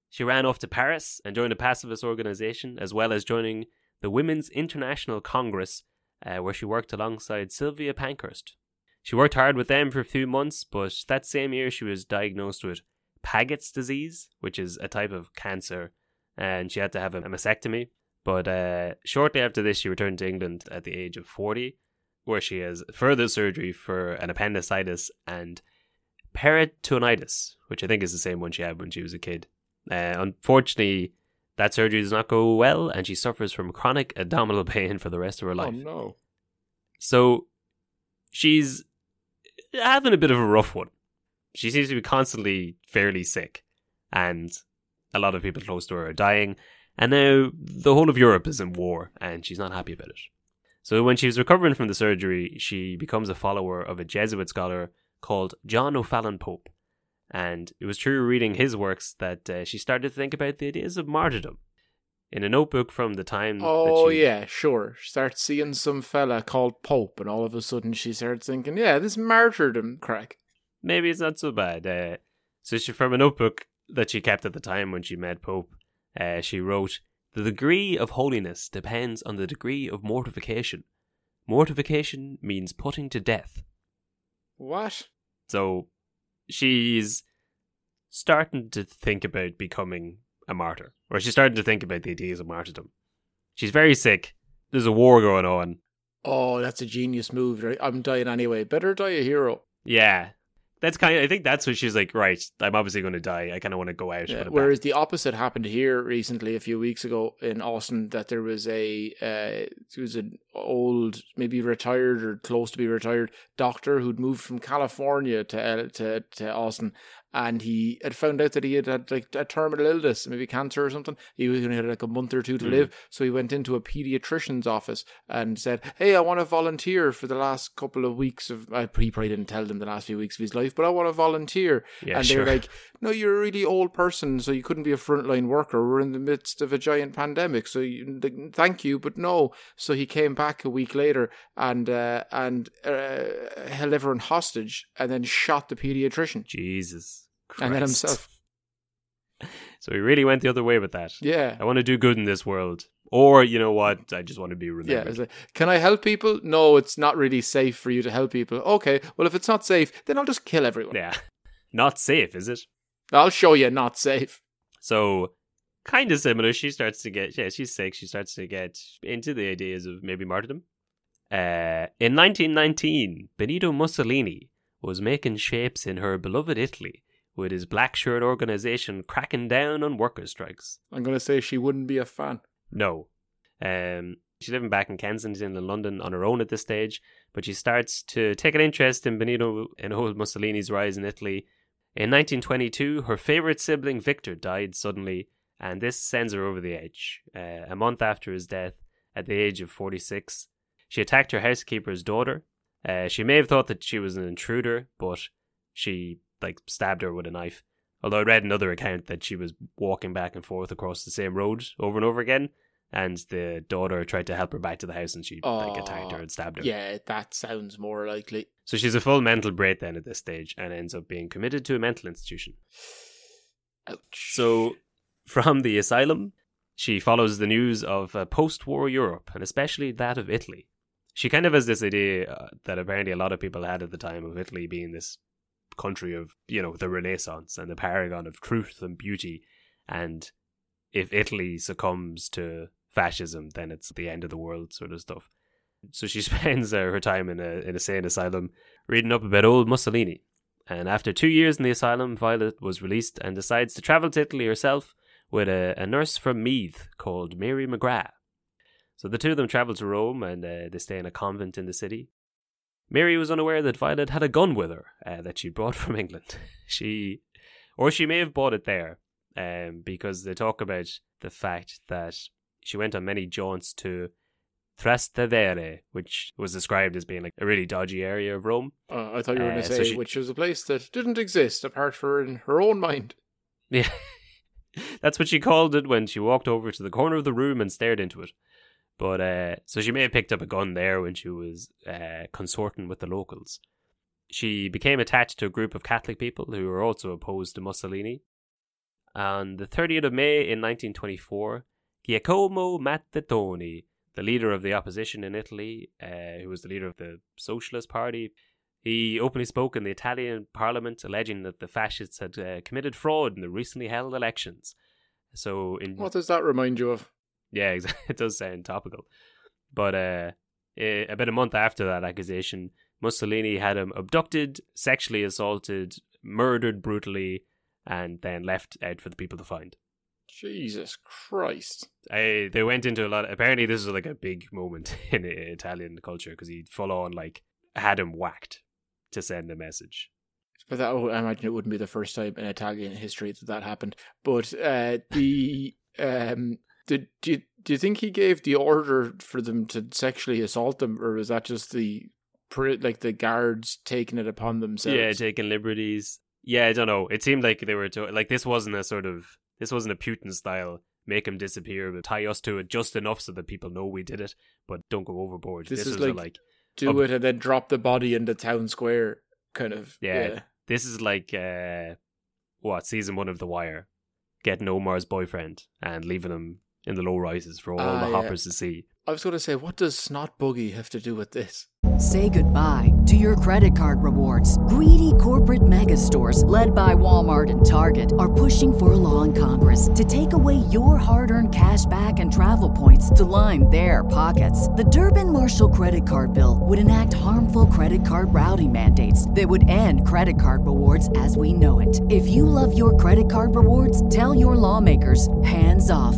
she ran off to Paris and joined a pacifist organization, as well as joining the Women's International Congress, uh, where she worked alongside Sylvia Pankhurst. She worked hard with them for a few months, but that same year she was diagnosed with Paget's disease, which is a type of cancer, and she had to have a mastectomy. But uh, shortly after this, she returned to England at the age of 40, where she has further surgery for an appendicitis and peritonitis, which I think is the same one she had when she was a kid. Uh, unfortunately, that surgery does not go well, and she suffers from chronic abdominal pain for the rest of her life. Oh no. So she's having a bit of a rough one. She seems to be constantly fairly sick, and a lot of people close to her are dying. And now the whole of Europe is in war, and she's not happy about it. So when she was recovering from the surgery, she becomes a follower of a Jesuit scholar called John O'Fallon Pope. And it was through reading his works that uh, she started to think about the ideas of martyrdom. In a notebook from the time. that Oh she- yeah, sure. She starts seeing some fella called Pope, and all of a sudden she starts thinking, "Yeah, this martyrdom crack." maybe it's not so bad. Uh, so she, from a notebook that she kept at the time when she met Pope, uh, she wrote, "The degree of holiness depends on the degree of mortification. Mortification means putting to death. What? So she's starting to think about becoming a martyr, or she's starting to think about the ideas of martyrdom. She's very sick. There's a war going on. Oh, that's a genius move. Right? I'm dying anyway. Better die a hero. Yeah, that's kind of. I think that's what she's like. Right, I'm obviously going to die. I kind of want to go out. Yeah, whereas the opposite happened here recently, a few weeks ago in Austin, that there was a uh, it was an old, maybe retired or close to be retired doctor who'd moved from California to uh, to to Austin, and he had found out that he had had like a terminal illness, maybe cancer or something. He was only had like a month or two to Mm. live, so he went into a pediatrician's office and said, "Hey, I want to volunteer for the last couple of weeks of." Uh, he probably didn't tell them the last few weeks of his life, but I want to volunteer. Yeah, and sure. they're like, "No, you're a really old person, so you couldn't be a frontline worker. We're in the midst of a giant pandemic, so you, thank you, but no." So he came back a week later and uh, and uh, held everyone hostage, and then shot the pediatrician Jesus, and then Christ. himself. So he really went the other way with that. Yeah. I want to do good in this world, or you know what? I just want to be Yeah, remembered. it's like, can I help people? No, it's not really safe for you to help people. Okay, well, if it's not safe, then I'll just kill everyone. yeah, not safe, is it? I'll show you not safe. So, kind of similar. She starts to get, yeah, she's sick. She starts to get into the ideas of maybe martyrdom. Uh, in 1919, Benito Mussolini was making shapes in her beloved Italy with his black shirt organization cracking down on worker strikes. I'm going to say she wouldn't be a fan. No. Um, she's living back in Kensington in London on her own at this stage, but she starts to take an interest in Benito and old Mussolini's rise in Italy. In 1922, her favourite sibling Victor died suddenly, and this sends her over the edge. Uh, a month after his death, at the age of 46, she attacked her housekeeper's daughter. Uh, she may have thought that she was an intruder, but she like stabbed her with a knife. Although I read another account that she was walking back and forth across the same road over and over again, and the daughter tried to help her back to the house, and she like attacked her and stabbed her. Yeah, that sounds more likely. So she's a full mental breakdown at this stage, and ends up being committed to a mental institution. Ouch. So, from the asylum, she follows the news of uh, post war Europe, and especially that of Italy. She kind of has this idea uh, that apparently a lot of people had at the time of Italy being this country of, you know, the Renaissance and the paragon of truth and beauty. And if Italy succumbs to fascism, then it's the end of the world, sort of stuff. So she spends uh, her time in a in a sane asylum reading up about old Mussolini. And after two years in the asylum, Violet was released and decides to travel to Italy herself with a, a nurse from Meath called Mary McGrath. So the two of them travel to Rome and uh, they stay in a convent in the city. Mary was unaware that Violet had a gun with her uh, that she brought from England. She, or she may have bought it there, um, because they talk about the fact that she went on many jaunts to Trastevere, which was described as being like a really dodgy area of Rome. Uh, I thought you were going Uh, to so say she- which was a place that didn't exist apart from in her own mind. Yeah. That's what she called it when she walked over to the corner of the room and stared into it. But uh so she may have picked up a gun there when she was uh consorting with the locals. She became attached to a group of Catholic people who were also opposed to Mussolini. On the 30th of May in 1924, Giacomo Matteotti, the leader of the opposition in Italy, uh, who was the leader of the Socialist Party, he openly spoke in the Italian parliament alleging that the fascists had uh, committed fraud in the recently held elections. So, in What does that remind you of? Yeah, exactly. It does sound topical. But uh, eh, about a month after that accusation, Mussolini had him abducted, sexually assaulted, murdered brutally, and then left out for the people to find. Jesus Christ. I, they went into a lot. apparently, this is like a big moment in Italian culture because he full on like had him whacked to send a message. But that, oh, I imagine it wouldn't be the first time in Italian history that that happened. But uh, the um, did do you, do you think he gave the order for them to sexually assault them, or was that just the like the guards taking it upon themselves? Yeah, taking liberties. Yeah, I don't know. It seemed like they were to, like this wasn't a sort of this wasn't a Putin style make him disappear, but tie us to it just enough so that people know we did it, but don't go overboard. This This, is like- like do it and then drop the body in the town square, kind of. Yeah. this is like uh what season one of The Wire, getting Omar's boyfriend and leaving him in the low rises for all Ah, the yeah. hoppers to see. I was going to say, what does Snot Boogie have to do with this? Say goodbye to your credit card rewards. Greedy corporate mega stores, led by Walmart and Target, are pushing for a law in Congress to take away your hard earned cash back and travel points to line their pockets. The Durbin Marshall credit card bill would enact harmful credit card routing mandates that would end credit card rewards as we know it. If you love your credit card rewards, tell your lawmakers hands off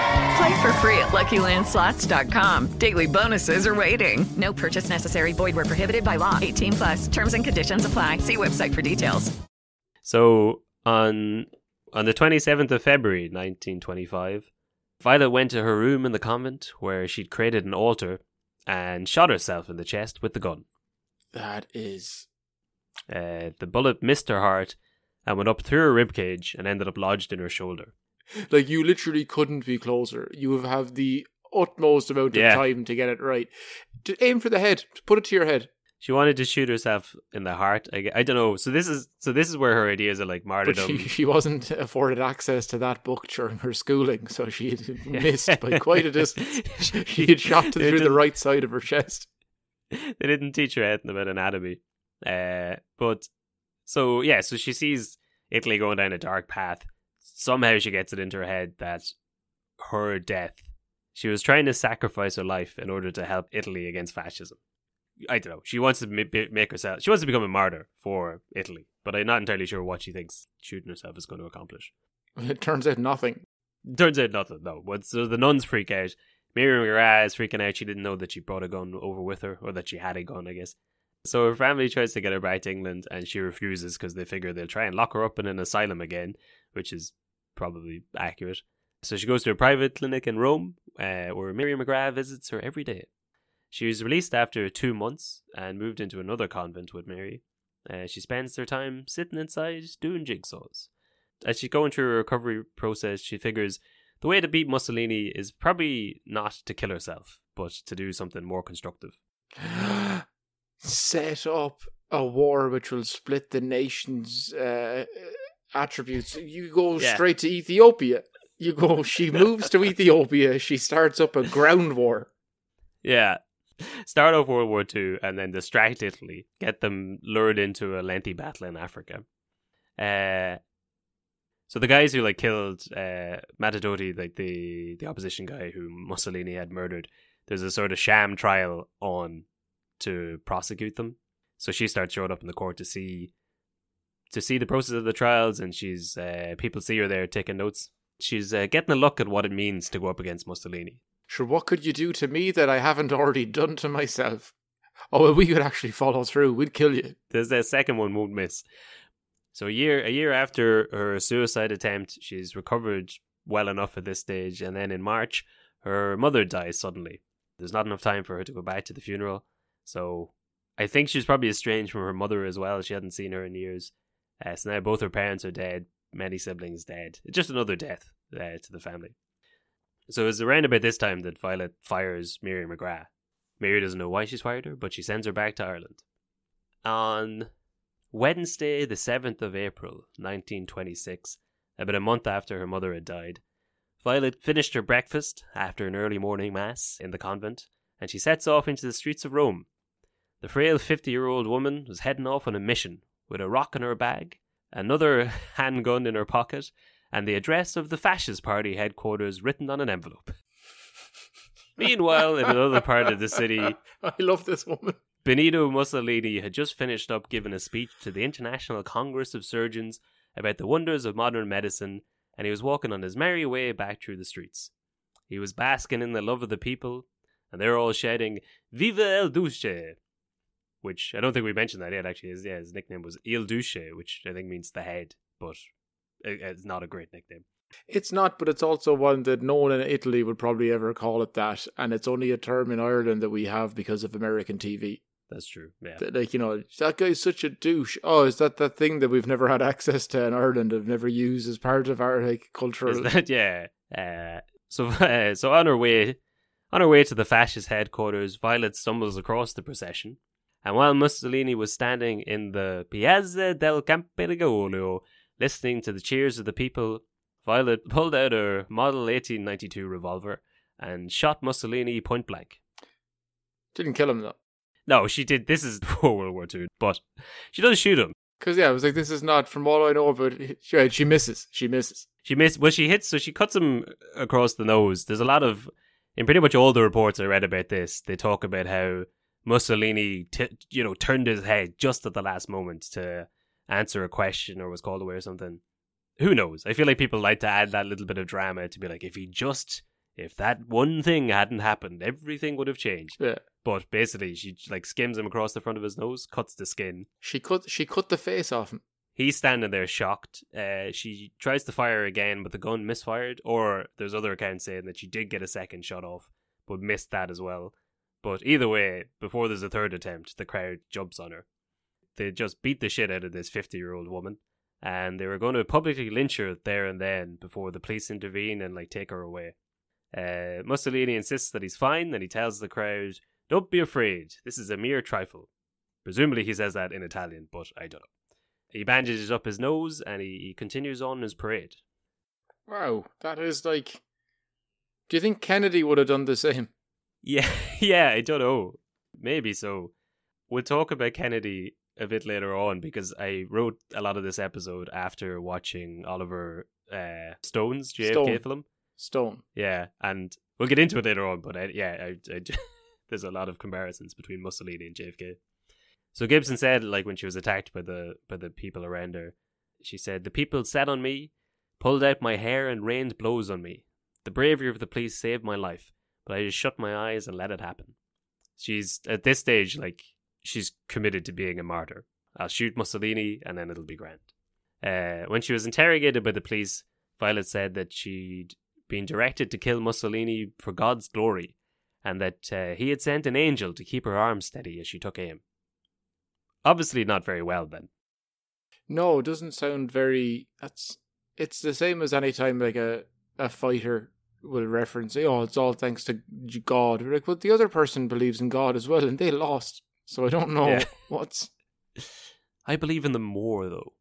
Play for free at LuckyLandSlots.com. Daily bonuses are waiting. No purchase necessary. Void where prohibited by law. 18 plus. Terms and conditions apply. See website for details. So on on the 27th of February 1925, Violet went to her room in the convent where she'd created an altar and shot herself in the chest with the gun. That is. Uh, the bullet missed her heart and went up through her ribcage and ended up lodged in her shoulder. Like, you literally couldn't be closer. You have the utmost amount of Yeah. time to get it right. To aim for the head. Put it to your head. She wanted to shoot herself in the heart. I, I don't know. So this is so this is where her ideas of like But martyrdom. she, she wasn't afforded access to that book during her schooling, so she had missed by quite a distance. She had shot through the right side of her chest. they didn't teach her anything about anatomy. Uh, but so yeah, so she sees Italy going down a dark path. Somehow she gets it into her head that her death, she was trying to sacrifice her life in order to help Italy against fascism. I don't know. She wants to make herself. She wants to become a martyr for Italy, but I'm not entirely sure what she thinks shooting herself is going to accomplish. It turns out nothing. Turns out nothing. No. So the nuns freak out. Miriam McGrath is freaking out. She didn't know that she brought a gun over with her, or that she had a gun, I guess. So her family tries to get her back to England, and she refuses because they figure they'll try and lock her up in an asylum again, which is probably accurate. So she goes to a private clinic in Rome, uh, where Miriam McGrath visits her every day. She was released after two months and moved into another convent with Mary. Uh, she spends her time sitting inside doing jigsaws. As she's going through her recovery process, she figures the way to beat Mussolini is probably not to kill herself, but to do something more constructive. Set up a war which will split the nation's uh, attributes. You go Yeah. straight to Ethiopia. You go. She moves to Ethiopia. She starts up a ground war. Yeah. Start off World War II and then distract Italy, get them lured into a lengthy battle in Africa. Uh, so the guys who like killed uh, like the the opposition guy who Mussolini had murdered, there's a sort of sham trial on to prosecute them. So she starts showing up in the court to see to see the process of the trials, and she's uh, people see her there taking notes. She's uh, getting a look at what it means to go up against Mussolini. Sure, what could you do to me that I haven't already done to myself? Oh, well, we could actually follow through. We'd kill you. There's the second one won't miss. So a year a year after her suicide attempt, she's recovered well enough at this stage, and then in March, her mother dies suddenly. There's not enough time for her to go back to the funeral, so I think she's probably estranged from her mother as well. She hadn't seen her in years. Uh, so now both her parents are dead, many siblings dead. Just another death uh, to the family. So it's around about this time that Violet fires Miriam McGrath. Mary doesn't know why she's fired her, but she sends her back to Ireland. On Wednesday, the 7th of April, 1926, about a month after her mother had died, Violet finished her breakfast after an early morning mass in the convent, and she sets off into the streets of Rome. The frail 50 year old woman was heading off on a mission with a rock in her bag, another handgun in her pocket, and the address of the Fascist Party headquarters written on an envelope. Meanwhile, in another part of the city, I love this woman. Benito Mussolini had just finished up giving a speech to the International Congress of Surgeons about the wonders of modern medicine, and he was walking on his merry way back through the streets. He was basking in the love of the people, and they were all shouting, Viva el Duce! Which I don't think we mentioned that yet, actually. His, yeah, his nickname was Il Duce, which I think means the head, but it's not a great nickname. It's not, but it's also one that no one in Italy would probably ever call it that, and it's only a term in Ireland that we have because of American TV. That's true. Yeah. That, Like you know, that guy's such a douche. Oh, is that that thing that we've never had access to in Ireland? Have never used as part of our like cultural. Is that yeah? Uh, so uh, so on her way on her way to the fascist headquarters, Violet stumbles across the procession, and while Mussolini was standing in the Piazza del Campidoglio, listening to the cheers of the people, Violet pulled out her Model 1892 revolver and shot Mussolini point blank. Didn't kill him though. No, she did. This is before World War II, but she does shoot him. Because yeah, I was like, this is not from all I know but. She, uh, she misses. She misses. She missed. Well, she hits. So she cuts him across the nose. There's a lot of, in pretty much all the reports I read about this, they talk about how Mussolini, t- you know, turned his head just at the last moment to answer a question or was called away or something. Who knows? I feel like people like to add that little bit of drama to be like, if he just, if that one thing hadn't happened, everything would have changed. Yeah. But basically, she like skims him across the front of his nose, cuts the skin. She cut. She cut the face off him. He's standing there shocked. Uh, she tries to fire again, but the gun misfired. Or there's other accounts saying that she did get a second shot off, but missed that as well. But either way, before there's a third attempt, the crowd jumps on her. They just beat the shit out of this 50 year old woman, and they were going to publicly lynch her there and then before the police intervene and like take her away. Uh, Mussolini insists that he's fine, and he tells the crowd, "Don't be afraid. This is a mere trifle." Presumably, he says that in Italian, but I don't know. He bandages up his nose and he, he continues on his parade. Wow, that is like. Do you think Kennedy would have done the same? Yeah, yeah, I don't know. Maybe so. We'll talk about Kennedy a bit later on because I wrote a lot of this episode after watching Oliver uh, Stone's JFK Stone. film. Stone. Yeah, and we'll get into it later on, but I, yeah, I, I, there's a lot of comparisons between Mussolini and JFK. So Gibson said, like when she was attacked by the by the people around her, she said, "The people sat on me, pulled out my hair, and rained blows on me. The bravery of the police saved my life, but I just shut my eyes and let it happen." She's at this stage like she's committed to being a martyr. I'll shoot Mussolini, and then it'll be grand. Uh, when she was interrogated by the police, Violet said that she'd been directed to kill Mussolini for God's glory, and that uh, he had sent an angel to keep her arm steady as she took aim. Obviously, not very well then. No, doesn't sound very. That's. It's the same as any time like a a fighter will reference, oh, it's all thanks to God. We're like, but the other person believes in God as well, and they lost. So I don't know Yeah. what's. I believe in them more though.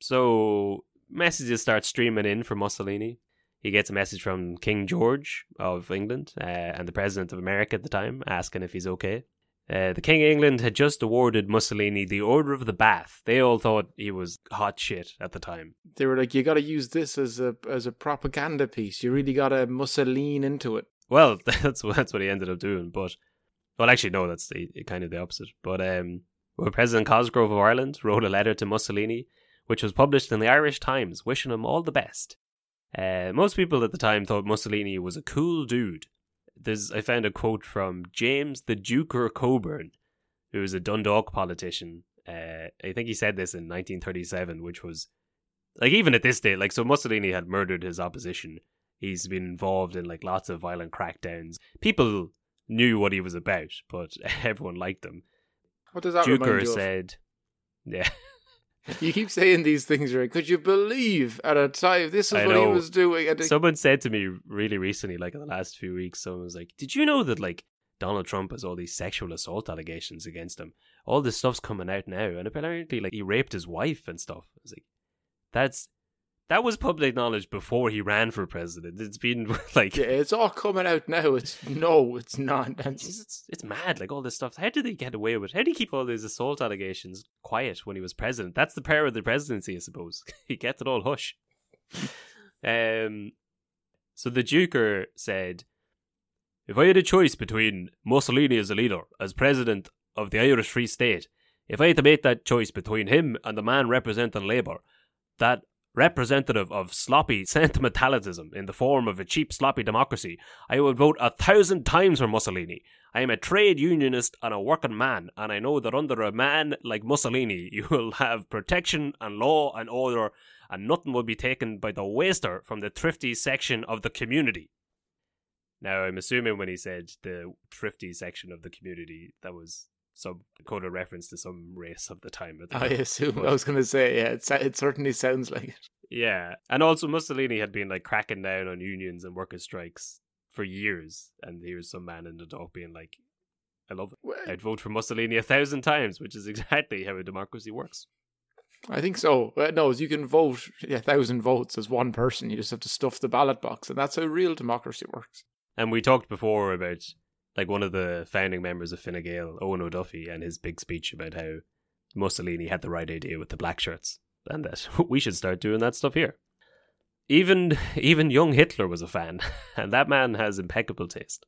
So messages start streaming in from Mussolini. He gets a message from King George of England uh, and the President of America at the time, asking if he's okay. Uh, the King of England had just awarded Mussolini the Order of the Bath. They all thought he was hot shit at the time. They were like, you got to use this as a as a propaganda piece. You really got to Mussolini into it. Well, that's what that's what he ended up doing. But well, actually, no, that's the, kind of the opposite. But um, well, President Cosgrave of Ireland wrote a letter to Mussolini, which was published in the Irish Times, wishing him all the best. Uh, most people at the time thought Mussolini was a cool dude. There's, I found a quote from James the Duke Duker Coburn, who was a Dundalk politician. Uh, I think he said this in 1937, which was like even at this day, like so Mussolini had murdered his opposition. He's been involved in like lots of violent crackdowns. People knew what he was about, but everyone liked him. What does that remind Duker you of? said, "Yeah, You keep saying these things, right? Could you believe at a time this is I what he was doing? And Someone said to me really recently, like in the last few weeks, someone was like, "Did you know that like Donald Trump has all these sexual assault allegations against him? All this stuff's coming out now, and apparently, like he raped his wife and stuff." I was like, "That's that was public knowledge before he ran for president. It's been like yeah, it's all coming out now. It's no, it's not. it's, it's, it's mad, like all this stuff. How did they get away with? it? How did he keep all these assault allegations quiet when he was president? That's the power of the presidency, I suppose. he gets it all hush. um, so the Duker said, "If I had a choice between Mussolini as a leader, as president of the Irish Free State, if I had to make that choice between him and the man representing Labour, that." Representative of sloppy sentimentalism in the form of a cheap, sloppy democracy, I would vote a thousand times for Mussolini. I am a trade unionist and a working man, and I know that under a man like Mussolini, you will have protection and law and order, and nothing will be taken by the waster from the thrifty section of the community. Now, I'm assuming when he said the thrifty section of the community, that was some coded reference to some race of the time. the I assume. But- I was going to say, yeah, it, it certainly sounds like it. Yeah, and also Mussolini had been like cracking down on unions and workers' strikes for years, and here's some man in the dock being like, "I love it. I'd vote for Mussolini a thousand times," which is exactly how a democracy works. I think so. No, you can vote a thousand votes as one person. You just have to stuff the ballot box, and that's how real democracy works. And we talked before about like one of the founding members of Fine Gael, Eoin O'Duffy, and his big speech about how Mussolini had the right idea with the black shirts, and that we should start doing that stuff here. Even even young Hitler was a fan, and that man has impeccable taste.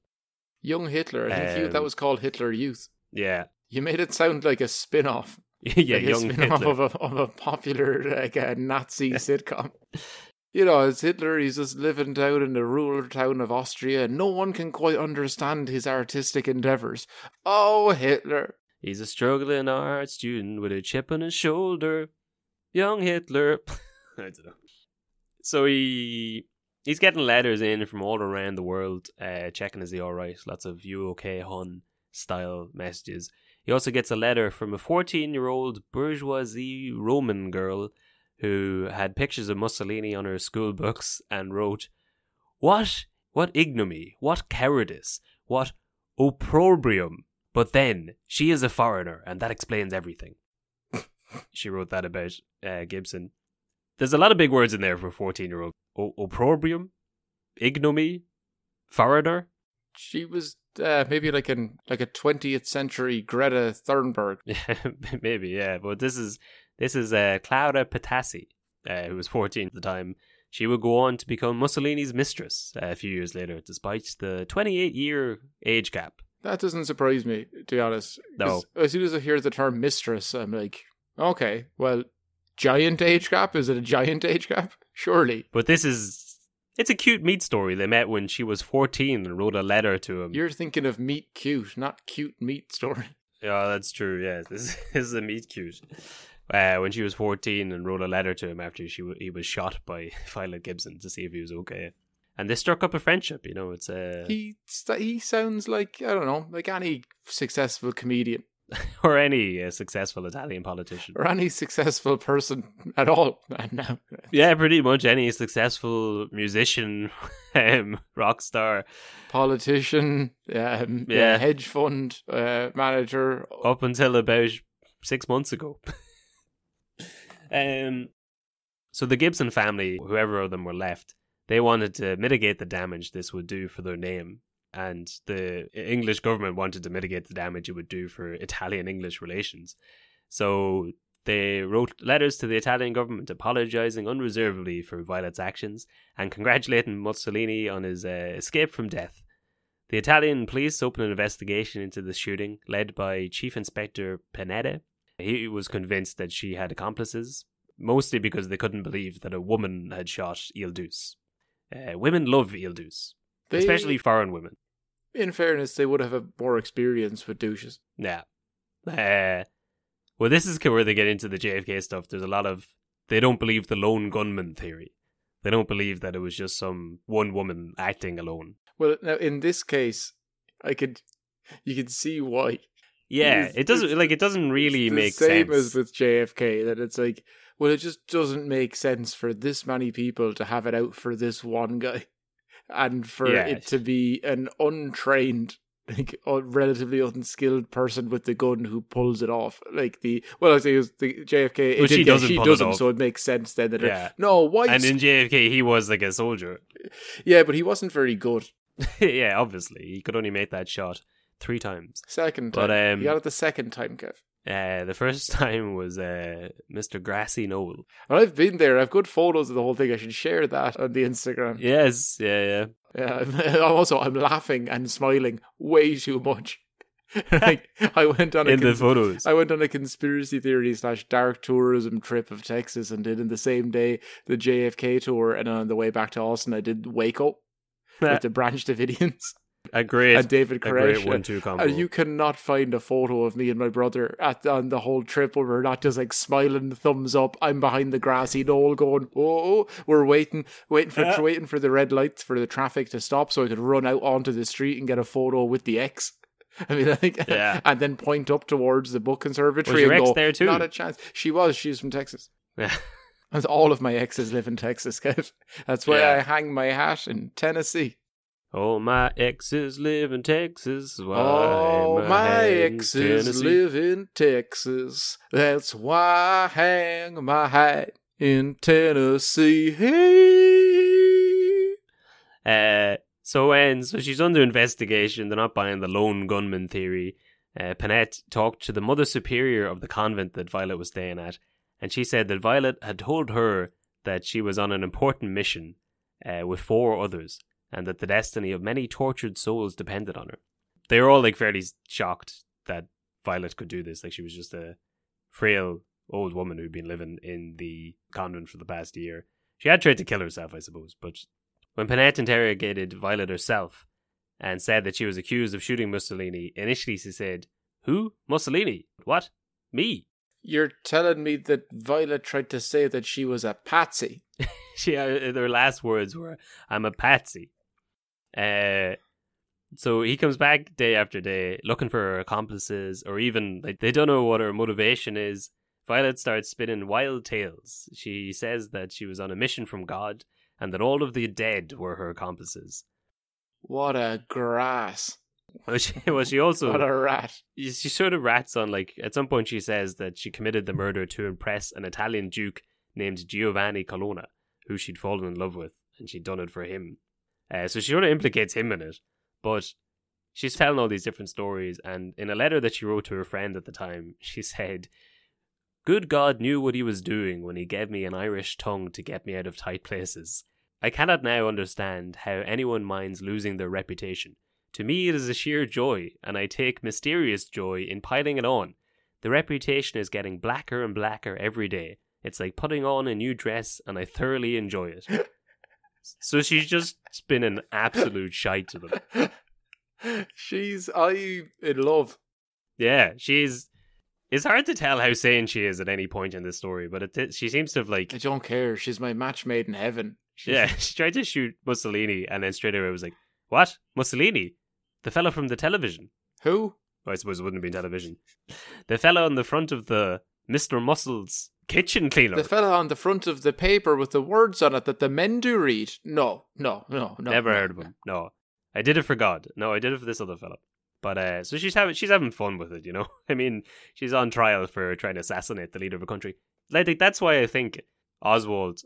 Young Hitler. I think you, that Um, was called Hitler Youth. Yeah, You made it sound like a spin-off. yeah, like young spin-off Hitler. of a of a popular like a Nazi sitcom. You know, it's Hitler. He's just living down in the rural town of Austria, and no one can quite understand his artistic endeavors. Oh, Hitler! He's a struggling art student with a chip on his shoulder. Young Hitler. I don't know. So he he's getting letters in from all around the world, uh, checking is he all right. Lots of "you okay, hun" style messages. He also gets a letter from a 14 year old bourgeoisie Roman girl who had pictures of Mussolini on her school books and wrote, "What what ignominy, what cowardice, what opprobrium." But then she is a foreigner, and that explains everything. she wrote that about uh, Gibson. There's a lot of big words in there for a 14 year old. Opprobrium, ignominy, foreigner. She was uh, maybe like an like a twentieth century Greta Thunberg. Maybe, yeah. But this is this is uh, Clara Petacci, uh, who was 14 at the time. She would go on to become Mussolini's mistress uh, a few years later, despite the 28 year age gap. That doesn't surprise me, to be honest. No. As soon as I hear the term mistress, I'm like, okay, well, giant age gap? Is it a giant age gap? Surely. But this is it's a cute meat story. They met when she was 14 and wrote a letter to him. You're thinking of meat cute, not cute meat story. Yeah, that's true. Yeah, this, this is a meet cute. Uh, when she was 14 and wrote a letter to him after she w- he was shot by Violet Gibson to see if he was okay. And they struck up a friendship, you know, it's uh, He st- he sounds like I don't know, like any successful comedian or any uh, successful Italian politician. or any successful person at all. Yeah, pretty much any successful musician, um, rock star, politician, um, yeah, Yeah. hedge fund uh, manager. up until about six months ago. Um, so the Gibson family, whoever of them were left, they wanted to mitigate the damage this would do for their name, and the English government wanted to mitigate the damage it would do for Italian English relations. So they wrote letters to the Italian government apologizing unreservedly for Violet's actions and congratulating Mussolini on his uh, escape from death. The Italian police opened an investigation into the shooting, led by Chief Inspector Pennetta. He was convinced that she had accomplices, mostly because they couldn't believe that a woman had shot Il Duce. Uh, women love Il Duce, They- especially foreign women. In fairness, they would have a more experience with douches. Yeah. Uh, well, this is where they get into the JFK stuff. There's a lot of. They don't believe the lone gunman theory. They don't believe that it was just some one woman acting alone. Well, now in this case, I could, you can see why. Yeah, It's- it doesn't like it doesn't really the make same sense. as with JFK that it's like, well, it just doesn't make sense for this many people to have it out for this one guy, and for Yeah. it to be an untrained, like a relatively unskilled person with the gun who pulls it off. Like the well, I say it was the JFK. Well, she doesn't she doesn't, so it makes sense then that Yeah. no, why? and in JFK, he was like a soldier. yeah, but he wasn't very good. yeah, obviously, he could only make that shot three times. Second time, But, um, he got it the second time, Kev. Uh, the first time was uh, Mr. Grassy Knoll. And I've been there. I've good photos of the whole thing. I should share that on the Instagram. Yes, yeah, yeah. Yeah, I'm, also I'm laughing and smiling way too much. like, I went on a In the photos. I went on a conspiracy theory slash dark tourism trip of Texas and did in the same day the JFK tour, and on the way back to Austin, I did Waco with the Branch Davidians. A great, and David a great Koresh. one-two uh, combo. And you cannot find a photo of me and my brother at on the whole trip where we're not just like smiling, thumbs up. I'm behind the grassy knoll, going, "Oh, we're waiting, waiting for waiting for the red lights for the traffic to stop, so I could run out onto the street and get a photo with the ex." I mean, I think, Yeah. and then point up towards the book conservatory Was your and ex go, there too? "Not a chance." She was. She's from Texas. Yeah. As all of my exes live in Texas, Kev. That's why Yeah. I hang my hat in Tennessee. All my exes live in Texas. Why Oh, I my hanging exes Tennessee? live in Texas. That's why I hang my hat in Tennessee. Hey. Uh, so when so she's under investigation, they're not buying the lone gunman theory. Uh, Pennetta talked to the mother superior of the convent that Violet was staying at, and she said that Violet had told her that she was on an important mission uh, with four others, and that the destiny of many tortured souls depended on her. They were all like fairly shocked that Violet could do this. Like she was just a frail old woman who'd been living in the convent for the past year. She had tried to kill herself, I suppose, but when Pennetta interrogated Violet herself and said that she was accused of shooting Mussolini, initially she said, Who? Mussolini? What? Me? You're telling me that Violet tried to say that she was a patsy. She, uh, their last words were, I'm a patsy. Uh, so he comes back day after day looking for her accomplices, or even, like, they don't know what her motivation is. Violet starts spinning wild tales. She says that she was on a mission from God and that all of the dead were her accomplices. What a grass. Well, she, well, she also What a rat. she sort of rats on like at some point she says that she committed the murder to impress an Italian duke named Giovanni Colonna, who she'd fallen in love with, and she'd done it for him. Uh, so she sort of implicates him in it, but she's telling all these different stories. And in a letter that she wrote to her friend at the time, she said, "Good God knew what he was doing when he gave me an Irish tongue to get me out of tight places. I cannot now understand how anyone minds losing their reputation." To me, it is a sheer joy, and I take mysterious joy in piling it on. The reputation is getting blacker and blacker every day. It's like putting on a new dress, and I thoroughly enjoy it. so she's just been an absolute shite to them. She's I in love. Yeah, she's. It's hard to tell how sane she is at any point in this story, but it, she seems to have like I don't care. She's my match made in heaven. She's- Yeah, she tried to shoot Mussolini and then straight away was like, What? Mussolini? The fellow from the television. Who? I suppose it wouldn't have been television. The fellow on the front of the Mr. Muscle's kitchen cleaner. The fella on the front of the paper with the words on it that the men do read. No, no, no, no. Never no, heard of him. No. I did it for God. No, I did it for this other fellow. But uh so she's having she's having fun with it, you know? I mean, she's on trial for trying to assassinate the leader of a country. Like that's why I think Oswald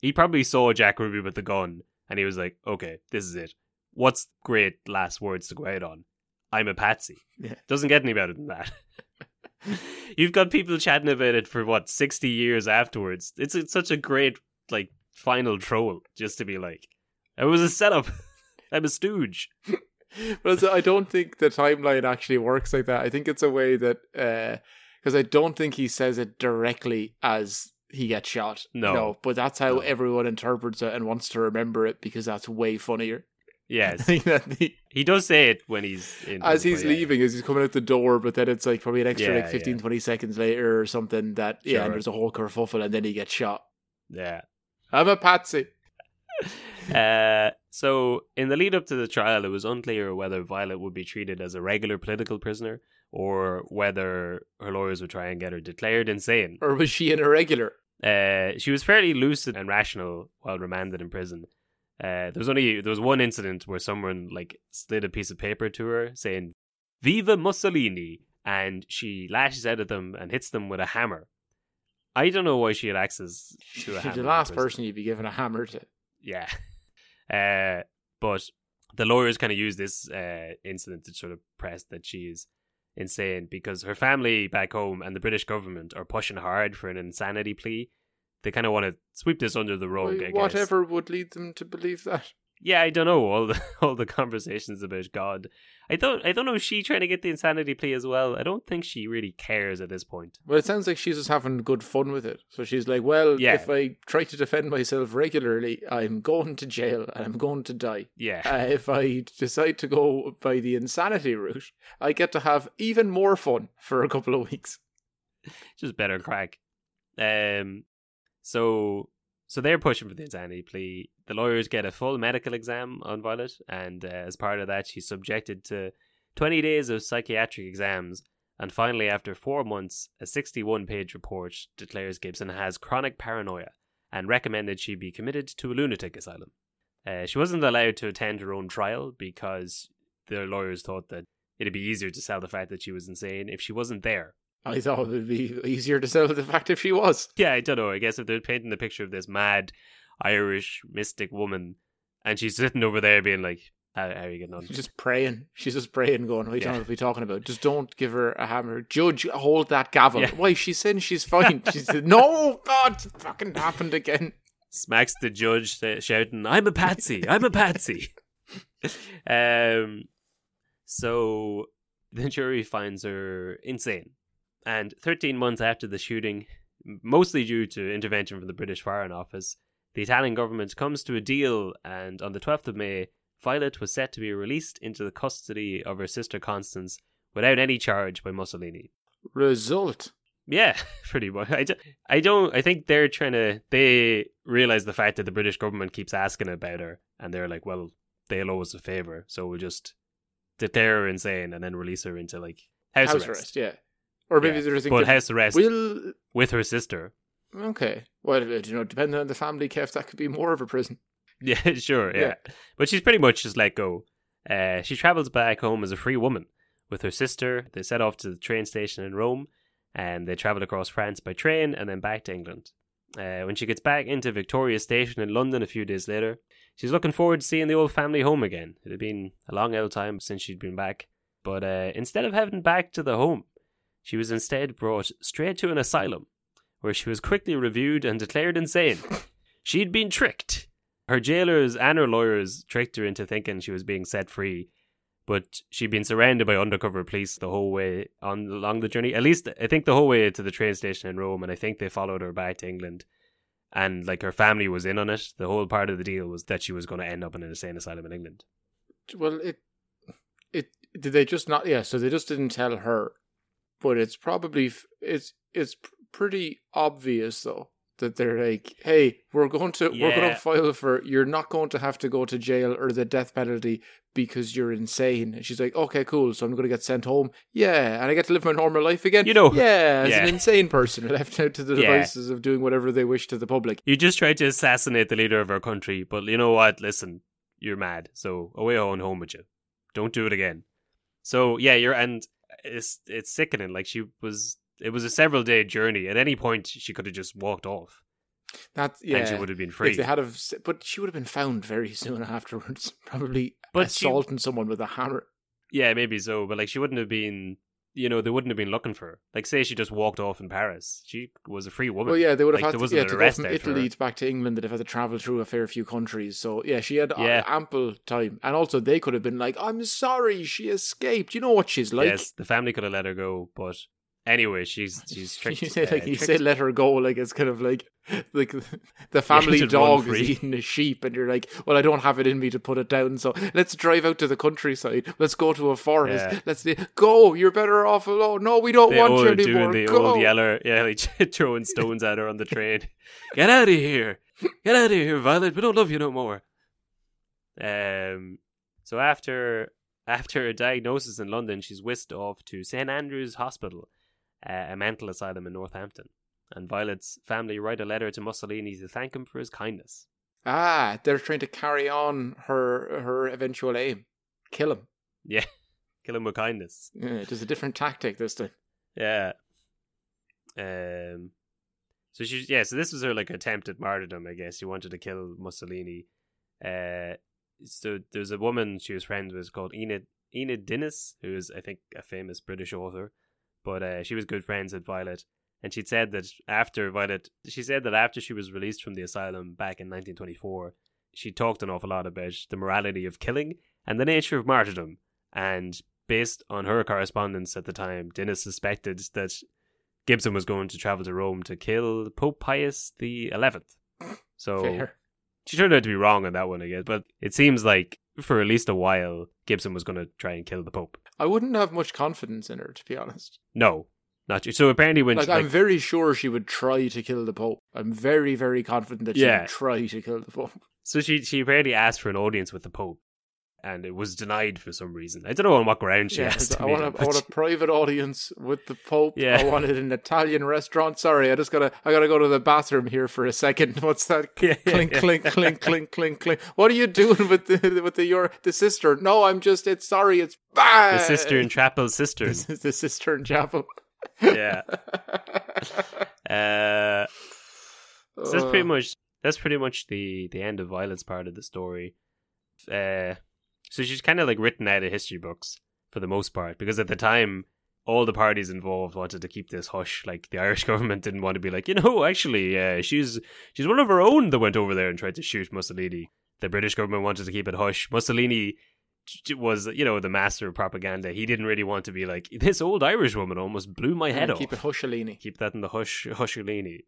he probably saw Jack Ruby with the gun and he was like, Okay, this is it. What's great last words to go out on? I'm a patsy. Yeah. Doesn't get any better than that. You've got people chatting about it for what, sixty years afterwards. It's, it's such a great like final troll just to be like it was a setup. I'm a stooge. But I don't think the timeline actually works like that. I think it's a way that uh, because I don't think he says it directly as he gets shot. No. but that's how No. everyone interprets it and wants to remember it because that's way funnier. Yes. the, he does say it when he's in as he's leaving, as he's coming out the door, but then it's like probably an extra Yeah, like 15, yeah. 20 seconds later or something that yeah, Sure. and there's a whole kerfuffle and then he gets shot. Yeah. I'm a patsy. Uh, so in the lead up to the trial, it was unclear whether Violet would be treated as a regular political prisoner or whether her lawyers would try and get her declared insane. Or was she an irregular? Uh, she was fairly lucid and rational while remanded in prison. Uh, there was only there was one incident where someone like slid a piece of paper to her saying "Viva Mussolini," and she lashes out at them and hits them with a hammer. I don't know why she had access to a She's hammer. the last person you'd be giving a hammer to. Yeah. Uh, but the lawyers kind of use this uh, incident to sort of press that she is insane because her family back home and the British government are pushing hard for an insanity plea. They kind of want to sweep this under the rug. Guess. Whatever would lead them to believe that. yeah, I don't know all the all the conversations about God. I don't I don't know. Is she trying to get the insanity plea as well? I don't think she really cares at this point. Well, it sounds like she's just having good fun with it. So she's like, well, Yeah. if I try to defend myself regularly, I'm going to jail and I'm going to die. Yeah, Uh, if I decide to go by the insanity route, I get to have even more fun for a couple of weeks. just better crack. Um, so so they're pushing for the insanity plea. The lawyers get a full medical exam on Violet, and uh, as part of that, she's subjected to twenty days of psychiatric exams. And finally, after four months, a sixty-one page report declares Gibson has chronic paranoia and recommended she be committed to a lunatic asylum. Uh, she wasn't allowed to attend her own trial because the lawyers thought that it'd be easier to sell the fact that she was insane if she wasn't there. I thought it would be easier to sell the fact if she was. Yeah, I don't know. I guess if they're painting the picture of this mad Irish mystic woman, and she's sitting over there being like, "How, how are you getting on?" She's just praying. She's just praying, going, What are you Yeah. talking- we talking about? Just don't give her a hammer. Judge, hold that gavel. Yeah. Why? She's saying she's fine. She said, No, God, it fucking happened again. Smacks the judge, shouting, "I'm a patsy! I'm a patsy!" um, so the jury finds her insane, and 13 months after the shooting, mostly due to intervention from the British Foreign Office, the Italian government comes to a deal, and on the 12th of May, Violet was set to be released into the custody of her sister Constance without any charge by Mussolini. Result. Yeah, pretty much. I, do, I don't. I think they're trying to. They realize the fact that the British government keeps asking about her, and they're like, "Well, they'll owe us a favor, so we'll just declare her insane and then release her into like house, House, arrest." arrest. yeah. Or maybe Yeah, they're thinking, but house arrest Will. with her sister. Okay. Well, uh, you know, depending on the family, Kev, that could be more of a prison. Yeah, sure. Yeah. Yeah. But she's pretty much just let go. Uh, she travels back home as a free woman with her sister. They set off to the train station in Rome and they travel across France by train and then back to England. Uh, when she gets back into Victoria Station in London a few days later, she's looking forward to seeing the old family home again. It had been a long old time since she'd been back. But uh, instead of heading back to the home, she was instead brought straight to an asylum where she was quickly reviewed and declared insane. She'd been tricked. Her jailers and her lawyers tricked her into thinking she was being set free, but she'd been surrounded by undercover police the whole way on along the journey. At least I think the whole way to the train station in Rome, and I think they followed her back to England. And like her family was in on it. The whole part of the deal was that she was going to end up in an insane asylum in England. Well, it. It. Did they just not. Yeah, so they just didn't tell her. But it's probably. It's. It's pretty obvious, though. That they're like, hey, we're going to we're going to file for you're not going to have to go to jail or the death penalty because you're insane. And she's like, okay, cool. So I'm going to get sent home. Yeah, and I get to live my normal life again. You know, yeah, as yeah. an insane person left out to the Yeah. devices of doing whatever they wish to the public. You just tried to assassinate the leader of our country, but you know what? Listen, you're mad. So away on home with you. Don't do it again. So yeah, you're and it's it's sickening. Like she was, it was a several day journey. At any point, she could have just walked off, That yeah. and she would have been free. If they had have, but she would have been found very soon afterwards. Probably But she- assaulting someone with a hammer. Yeah, maybe so, but like she wouldn't have been. You know, they wouldn't have been looking for her. Like, say she just walked off in Paris. She was a free woman. Well, yeah, they would have like, had to, yeah, to go from Italy to back to England. They'd have had to travel through a fair few countries. So yeah, she had Yeah. ample time, and also they could have been like, "I'm sorry, she escaped." You know what she's like. yes, the family could have let her go, but anyway, she's she's tricked. you say like uh, you tricked- say, let her go. Like it's kind of like like the family run dog is eating a sheep, and you're like, well, I don't have it in me to put it down. So let's drive out to the countryside. Let's go to a forest. Yeah. Let's go. You're better off alone. No, we don't the want you anymore. doing the go. old yeller, yeah, like throwing stones at her on the train. Get out of here! Get out of here, Violet. We don't love you no more. Um. So after after a diagnosis in London, she's whisked off to St Andrew's Hospital, uh, a mental asylum in Northampton. And Violet's family write a letter to Mussolini to thank him for his kindness. Ah, they're trying to carry on her her eventual aim. Kill him. Yeah, kill him with kindness. Yeah, just a different tactic this time. Yeah. Um. So she's yeah. So this was her like attempt at martyrdom. I guess she wanted to kill Mussolini. Uh. So there's a woman she was friends with called Enid Enid Dinnis, who is I think a famous British author, but uh, she was good friends with Violet. And she'd said that after Violet, she said that after she was released from the asylum back in 1924, she talked an awful lot about the morality of killing and the nature of martyrdom. And based on her correspondence at the time, Dinnis suspected that Gibson was going to travel to Rome to kill Pope Pius the Eleventh. So Fair. she turned out to be wrong on that one, I guess. But it seems like for at least a while, Gibson was going to try and kill the Pope. I wouldn't have much confidence in her, to be honest. No, not you. So apparently, when Like, she, I'm very sure she would try to kill the Pope. I'm very, very confident that she Yeah. would try to kill the Pope. so she she apparently asked for an audience with the Pope, and it was denied for some reason. I don't know on what ground she Yeah, asked. I want, a, I want a private audience with the Pope. Yeah. I wanted an Italian restaurant. Sorry, I just gotta I gotta go to the bathroom here for a second. What's that? Yeah, yeah, clink, yeah. clink, clink, clink, clink, clink. What are you doing with the with the your the sister? No, I'm just. It's sorry. It's bad. the sister in chapel cistern. This is the sister in chapel. yeah. Uh, so that's pretty Uh, much that's pretty much the the end of Violet's part of the story. Uh, so she's kind of like written out of history books for the most part because at the time all the parties involved wanted to keep this hush. Like the Irish government didn't want to be like, you know, actually, uh, she's she's one of our own that went over there and tried to shoot Mussolini. The British government wanted to keep it hush. Mussolini was, you know, the master of propaganda. He didn't really want to be like this old Irish woman almost blew my head yeah, off Keep it Hushalini. keep that in the hush hushulini.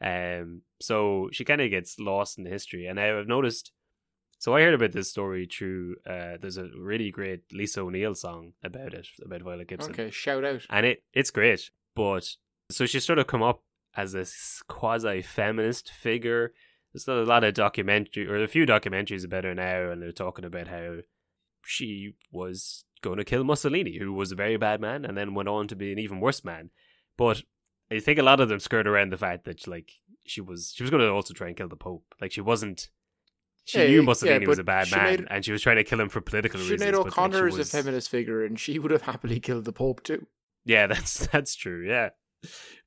Um, so she kind of gets lost in the history, and I've noticed. So I heard about this story through. Uh, there's a really great Lisa O'Neill song about it, about Violet Gibson, Okay, shout out. and it it's great. But so she sort of come up as a quasi feminist figure. There's a lot of documentary or a few documentaries about her now, and they're talking about how she was going to kill Mussolini, who was a very bad man, and then went on to be an even worse man. But I think a lot of them skirt around the fact that like she was she was going to also try and kill the Pope. Like she wasn't. She Yeah, knew yeah, Mussolini was a bad man, and she was trying to kill him for political reasons. Sinead but, like, O'Connor is was- a feminist figure, and she would have happily killed the Pope too. Yeah, that's that's true. Yeah,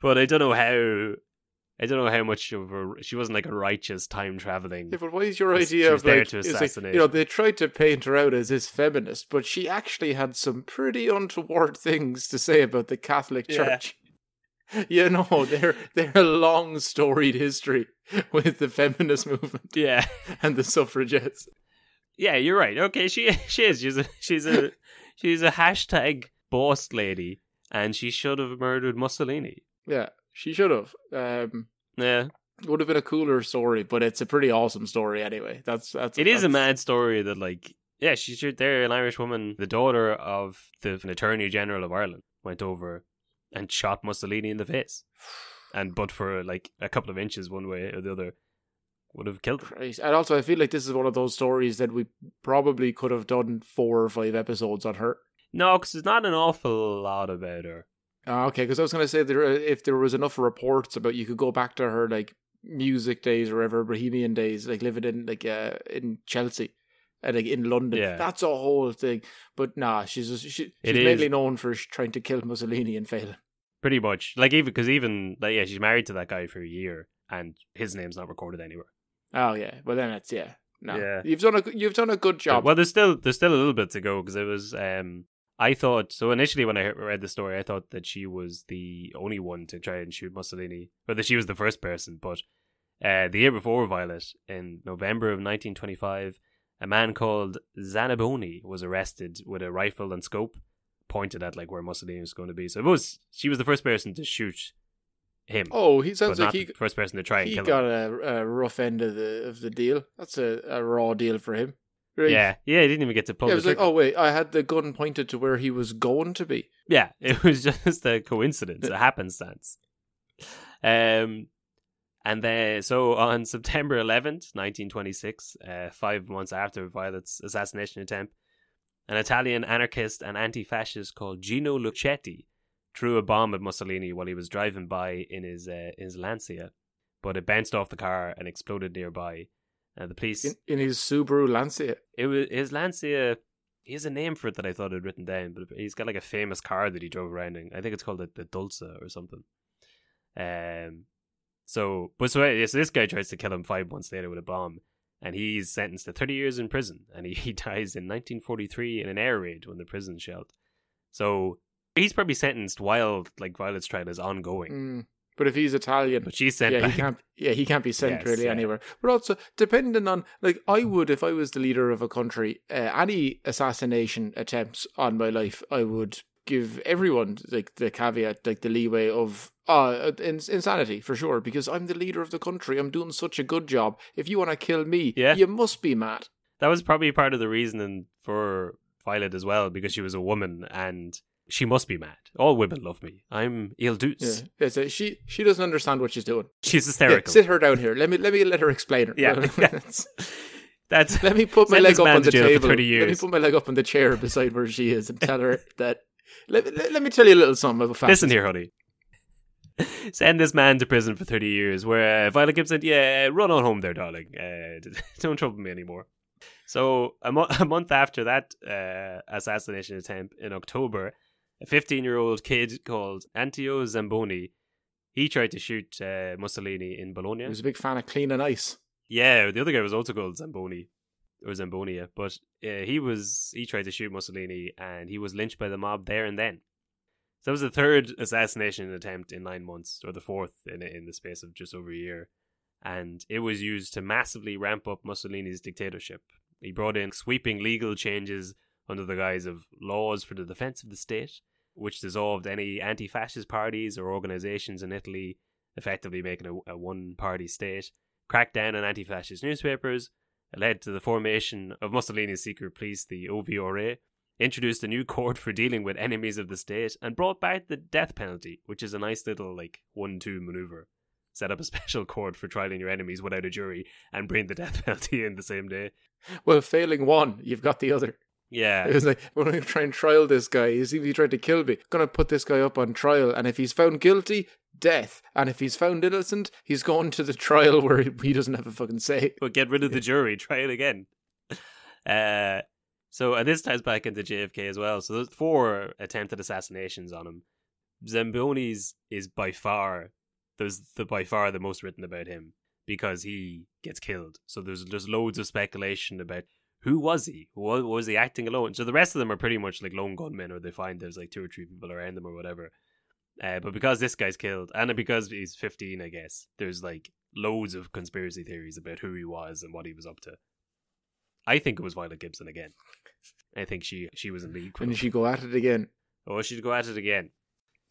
but I don't know how. I don't know how much of a she wasn't like a righteous time traveling. Yeah, but what is your idea she was of there like, like, assassinate. you know, they tried to paint her out as this feminist, but she actually had some pretty untoward things to say about the Catholic Yeah. You know, they're they're a long storied history with the feminist movement Yeah, and the suffragettes. yeah, you're right. Okay, she she is. She's a she's a she's a hashtag boss lady, and she should have murdered Mussolini. Yeah, she should have. Um, Yeah, would have been a cooler story, but it's a pretty awesome story anyway. That's that's it is a mad story that like yeah, she's there, an Irish woman, the daughter of the Attorney General of Ireland, went over and shot Mussolini in the face, and but for like a couple of inches one way or the other, would have killed him. And also, I feel like this is one of those stories that we probably could have done four or five episodes on her. No, because there's not an awful lot about her. Ah, okay, because I was going to say there, if there was enough reports about, you could go back to her like music days or ever Bohemian days, like living in like uh, in Chelsea, and like in London. Yeah. That's a whole thing. But nah, she's just, she, she's mainly known for trying to kill Mussolini and failing. Pretty much, like even because even like yeah, she's married to that guy for a year, and his name's not recorded anywhere. Oh yeah, well then it's yeah. No, Yeah. you've done a you've done a good job. Well, there's still there's still a little bit to go because it was um I thought so initially when I read the story I thought that she was the only one to try and shoot Mussolini or that she was the first person but uh the year before Violet in November of 1925 a man called Zaniboni was arrested with a rifle and scope pointed at like where Mussolini was going to be so it was she was the first person to shoot him oh, he sounds like he the first person to try and he kill got him a, a rough end of the of the deal. That's a, a raw deal for him. Right? yeah yeah he didn't even get to pull Yeah, it was like, oh wait, I had the gun pointed to where he was going to be. Yeah, it was just a coincidence, a happenstance. Um, and then so on September eleventh, nineteen twenty-six, uh, five months after Violet's assassination attempt, an Italian anarchist and anti-fascist called Gino Lucetti threw a bomb at Mussolini while he was driving by in his uh, his Lancia, but it bounced off the car and exploded nearby. Uh, the police In, in his Subaru Lancia. it was his Lancia. He has a name for it that I thought I'd written down, but he's got like a famous car that he drove around in. I think it's called the, the Dulce or something. Um, so but so, so this guy tries to kill him five months later with a bomb, and he's sentenced to thirty years in prison, and he, he dies in 1943 in an air raid when the prison shelled. So he's probably sentenced while like Violet's trial is ongoing. Mm. But if he's Italian, But she's sent yeah, back. he can't. Yeah, he can't be sent Yes, really yeah. anywhere. But also, depending on like, I would if I was the leader of a country, uh, any assassination attempts on my life, I would give everyone like the caveat, like the leeway of uh ins- insanity for sure, because I'm the leader of the country. I'm doing such a good job. If you want to kill me, Yeah. you must be mad. That was probably part of the reasoning for Violet as well, because she was a woman and she must be mad. All women love me. I'm Il Yeah, Duce. It's a- she she doesn't understand what she's doing. She's Yeah, hysterical. sit her down here. Let me let me let her explain her. Yeah, yeah. That's Let me put my leg up on the table. 30 Let me put my leg up on the chair beside where she is and tell her that. Let, let, let me tell you a little something about fact. Listen here, honey. Send this man to prison for 30 years, where uh, Violet Gibson, said, yeah, run on home there, darling. Uh, don't trouble me anymore. So, a, mo- a month after that uh, assassination attempt in October, a 15 year old kid called Anteo Zamboni, he tried to shoot uh, Mussolini in Bologna. He was a big fan of clean and ice. Yeah, the other guy was also called Zamboni or Zambonia, but uh, he was he tried to shoot Mussolini and he was lynched by the mob there and then. So that was the third assassination attempt in nine months, or the fourth in in the space of just over a year, and it was used to massively ramp up Mussolini's dictatorship. He brought in sweeping legal changes under the guise of laws for the defense of the state, which dissolved any anti-fascist parties or organizations in Italy, effectively making a, a one-party state cracked down on anti fascist newspapers, led to the formation of Mussolini's secret police, the OVRA, introduced a new court for dealing with enemies of the state, and brought back the death penalty, which is a nice little, like, one two maneuver. Set up a special court for trialing your enemies without a jury and bring the death penalty in the same day. Well, failing one, you've got the other. Yeah. It was like, we're going to try and trial this guy. He's even he tried to kill me. going to put this guy up on trial. And if he's found guilty, death. And if he's found innocent, he's going to the trial where he doesn't have a fucking say. but get rid of the jury. Try it again. Uh, so and this ties back into JFK as well. So there's four attempted assassinations on him. Zamboni's is by far there's the by far the most written about him because he gets killed. So there's there's loads of speculation about who was he? Was, was he acting alone? So the rest of them are pretty much like lone gunmen, or they find there's like two or three people around them or whatever. Uh, but because this guy's killed, and because he's 15, I guess, there's like loads of conspiracy theories about who he was and what he was up to. I think it was Violet Gibson again. I think she she was in league. And she go at it again. Oh, she'd go at it again.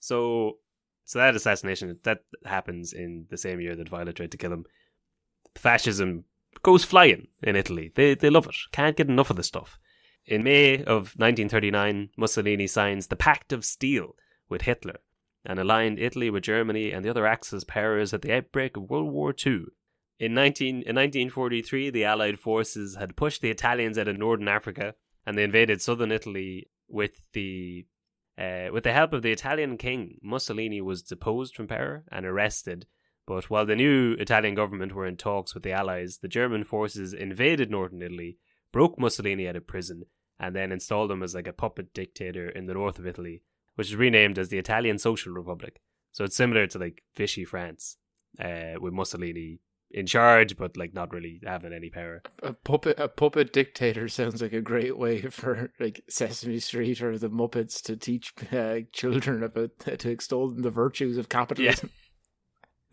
So, so that assassination that happens in the same year that Violet tried to kill him. Fascism goes flying in Italy. They they love it. Can't get enough of the stuff. In May of 1939, Mussolini signs the Pact of Steel with Hitler and aligned Italy with Germany and the other Axis powers at the outbreak of World War II. In 19, in 1943, the Allied forces had pushed the Italians out of northern Africa and they invaded southern Italy with the uh, with the help of the Italian king. Mussolini was deposed from power and arrested. But while the new Italian government were in talks with the Allies, the German forces invaded northern Italy, broke Mussolini out of prison, and then installed him as like a puppet dictator in the north of Italy, which is renamed as the Italian Social Republic. So it's similar to like Vichy France, uh, with Mussolini in charge, but like not really having any power. A puppet, a puppet dictator sounds like a great way for like Sesame Street or the Muppets to teach uh, children about to extol the virtues of capitalism.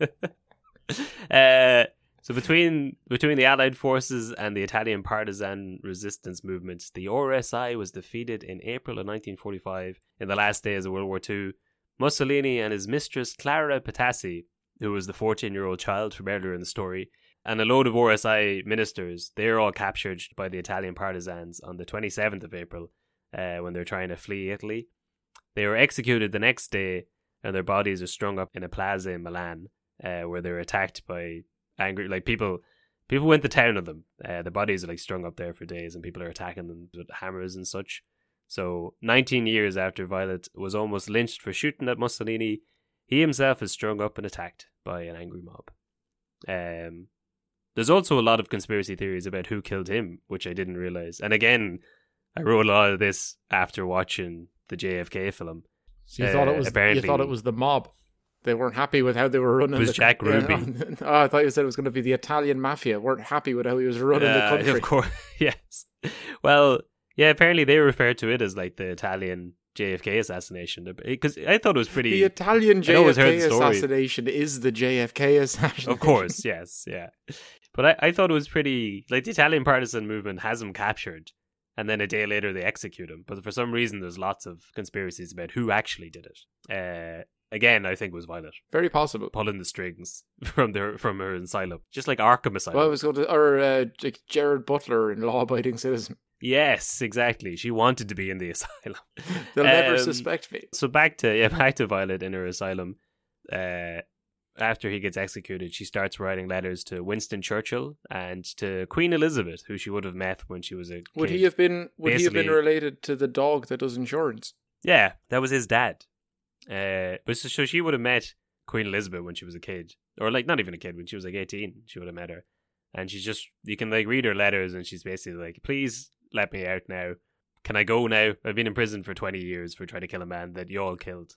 uh, so between between the Allied forces and the Italian partisan resistance movements, the RSI was defeated in April of 1945 in the last days of World War II. Mussolini and his mistress Clara Petacci, who was the 14-year-old child from earlier in the story, and a load of RSI ministers, they're all captured by the Italian partisans on the 27th of April uh, when they're trying to flee Italy. They were executed the next day, and their bodies are strung up in a plaza in Milan, uh, where they were attacked by angry like people. People went to town on them. Uh, the bodies are like strung up there for days, and people are attacking them with hammers and such. So, 19 years after Violet was almost lynched for shooting at Mussolini, he himself is strung up and attacked by an angry mob. Um, there's also a lot of conspiracy theories about who killed him, which I didn't realize. And again, I wrote a lot of this after watching the JFK film. So you thought Uh, it was you thought it was the mob. They weren't happy with how they were running. It was the, Jack Yeah, Ruby. oh, I thought you said it was going to be the Italian mafia. weren't happy with how he was running the Uh, country. Of course, yes. Well, yeah. Apparently, they refer to it as like the Italian JFK assassination because I thought it was pretty. The Italian I'd always heard JFK the assassination is the JFK assassination. Of course, yes, yeah. But I, I thought it was pretty like the Italian partisan movement has him captured, and then a day later they execute him. But for some reason, there's lots of conspiracies about who actually did it. Uh, again, I think it was Violet Very possible. pulling the strings from their from her asylum, just like Arkham Asylum. Well, I was going to, or uh, like Gerard Butler in Law Abiding Citizen. yes, exactly. She wanted to be in the asylum. They'll never Um, suspect me. So back to yeah, back to Violet in her asylum. Uh, after he gets executed, she starts writing letters to Winston Churchill and to Queen Elizabeth, who she would have met when she was a Would kid. he have been? Would he have been Basically- related to the dog that does insurance? Yeah, that was his dad. Uh, but so, so she would have met Queen Elizabeth when she was a kid, or like not even a kid when she was like eighteen. She would have met her, and she's just you can like read her letters, and she's basically like, "Please let me out now. Can I go now? I've been in prison for twenty years for trying to kill a man that you all killed."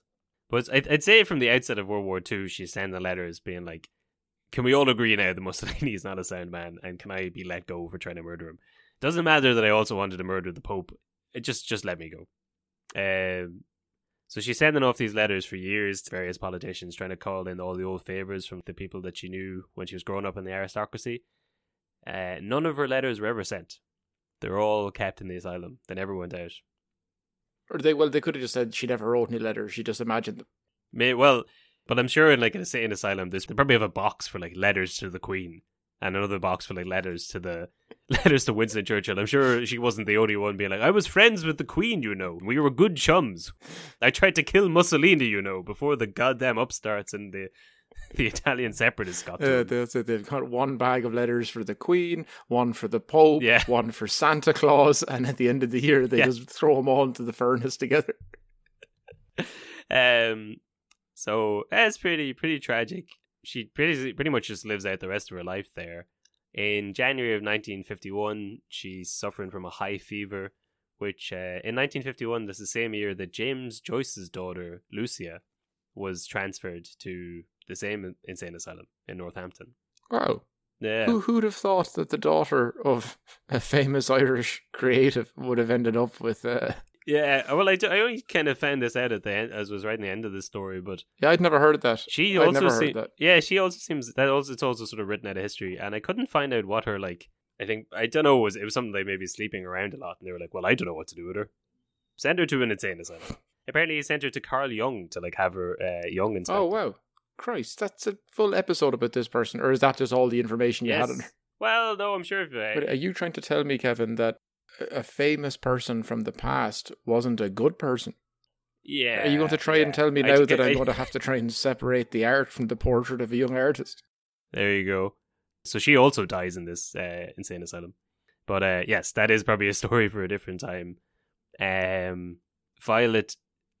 But I'd, I'd say from the outset of World War Two, she's sending the letters being like, "Can we all agree now that Mussolini is not a sound man, and can I be let go for trying to murder him? Doesn't matter that I also wanted to murder the Pope. It just just let me go." Um, so she's sending off these letters for years to various politicians, trying to call in all the old favors from the people that she knew when she was growing up in the aristocracy. Uh, none of her letters were ever sent. They're all kept in the asylum. They never went out. Or they well, they could have just said she never wrote any letters. She just imagined them. May, well, but I'm sure in like an insane asylum, there's, they probably have a box for like letters to the Queen and another box for like letters to the letters to Winston Churchill. I'm sure she wasn't the only one being like, I was friends with the Queen, you know. We were good chums. I tried to kill Mussolini, you know, before the goddamn upstarts and the the Italian separatists got to Uh, that's it. They've got one bag of letters for the Queen, one for the Pope, Yeah. one for Santa Claus, and at the end of the year, they Yeah. just throw them all into the furnace together. Um, so it's pretty pretty tragic. She pretty pretty much just lives out the rest of her life there. In January of 1951, she's suffering from a high fever, which uh, in 1951, that's the same year that James Joyce's daughter Lucia was transferred to the same insane asylum in Northampton. Wow. Yeah, Who, who'd have thought that the daughter of a famous Irish creative would have ended up with. Uh... yeah. Well, I, I only kind of found this out at the end as was writing the end of the story, but Yeah, I'd never heard of that. She I'd also never heard se- that. yeah, she also seems that also it's also sort of written out of history, and I couldn't find out what her like. I think I don't know. It was it was something like maybe sleeping around a lot, and they were like, "Well, I don't know what to do with her. Send her to an insane asylum." Apparently, he sent her to Carl Jung to like have her uh, Jung inspected. Oh, wow. Christ, that's a full episode about this person. Or is that just all the information you yes. had on her? Well, no, I'm sure. If, uh, But are you trying to tell me, Kevin, that a famous person from the past wasn't a good person? yeah. Are you going to try yeah. and tell me now that I- I'm going to have to try and separate the art from the portrait of a young artist? There you go. So she also dies in this uh, insane asylum. But uh, yes, that is probably a story for a different time. Um, Violet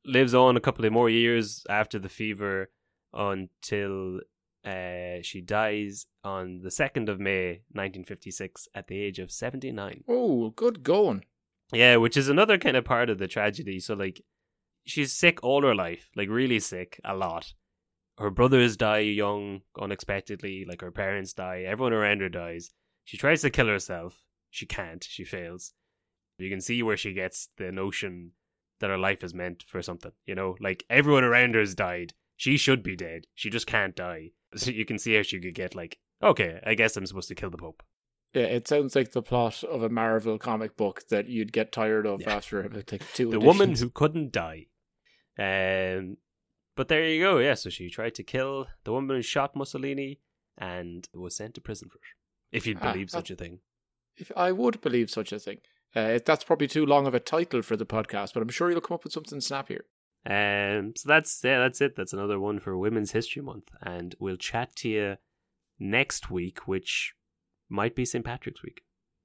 lives on a couple of more years after the fever until uh, she dies on the 2nd of May 1956 at the age of 79. Oh, good going. Yeah, which is another kind of part of the tragedy. So, like, she's sick all her life, like, really sick a lot. Her brothers die young, unexpectedly. Like, her parents die. Everyone around her dies. She tries to kill herself. She can't. She fails. You can see where she gets the notion that her life is meant for something. You know, like, everyone around her has died. She should be dead. She just can't die. So you can see how she could get, like, okay, I guess I'm supposed to kill the Pope. Yeah, it sounds like the plot of a Marvel comic book that you'd get tired of Yeah. after like two. the woman who couldn't die. Um, but there you go. Yeah, so she tried to kill the woman who shot Mussolini and was sent to prison for it. If you'd Ah, believe such a thing. If I would believe such a thing. Uh, that's probably too long of a title for the podcast, but I'm sure you'll come up with something snappier. Um, so that's yeah, that's it. That's another one for Women's History Month, and we'll chat to you next week, which might be St. Patrick's Week.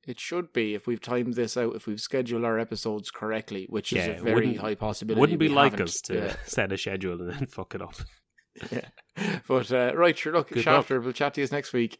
It should be if we've timed this out, if we've scheduled our episodes correctly, which is a very high possibility. Wouldn't be like haven't. us to Yeah. set a schedule and then fuck it up. yeah. But uh, right, sure. Look, Good Shafter, we'll chat to you next week.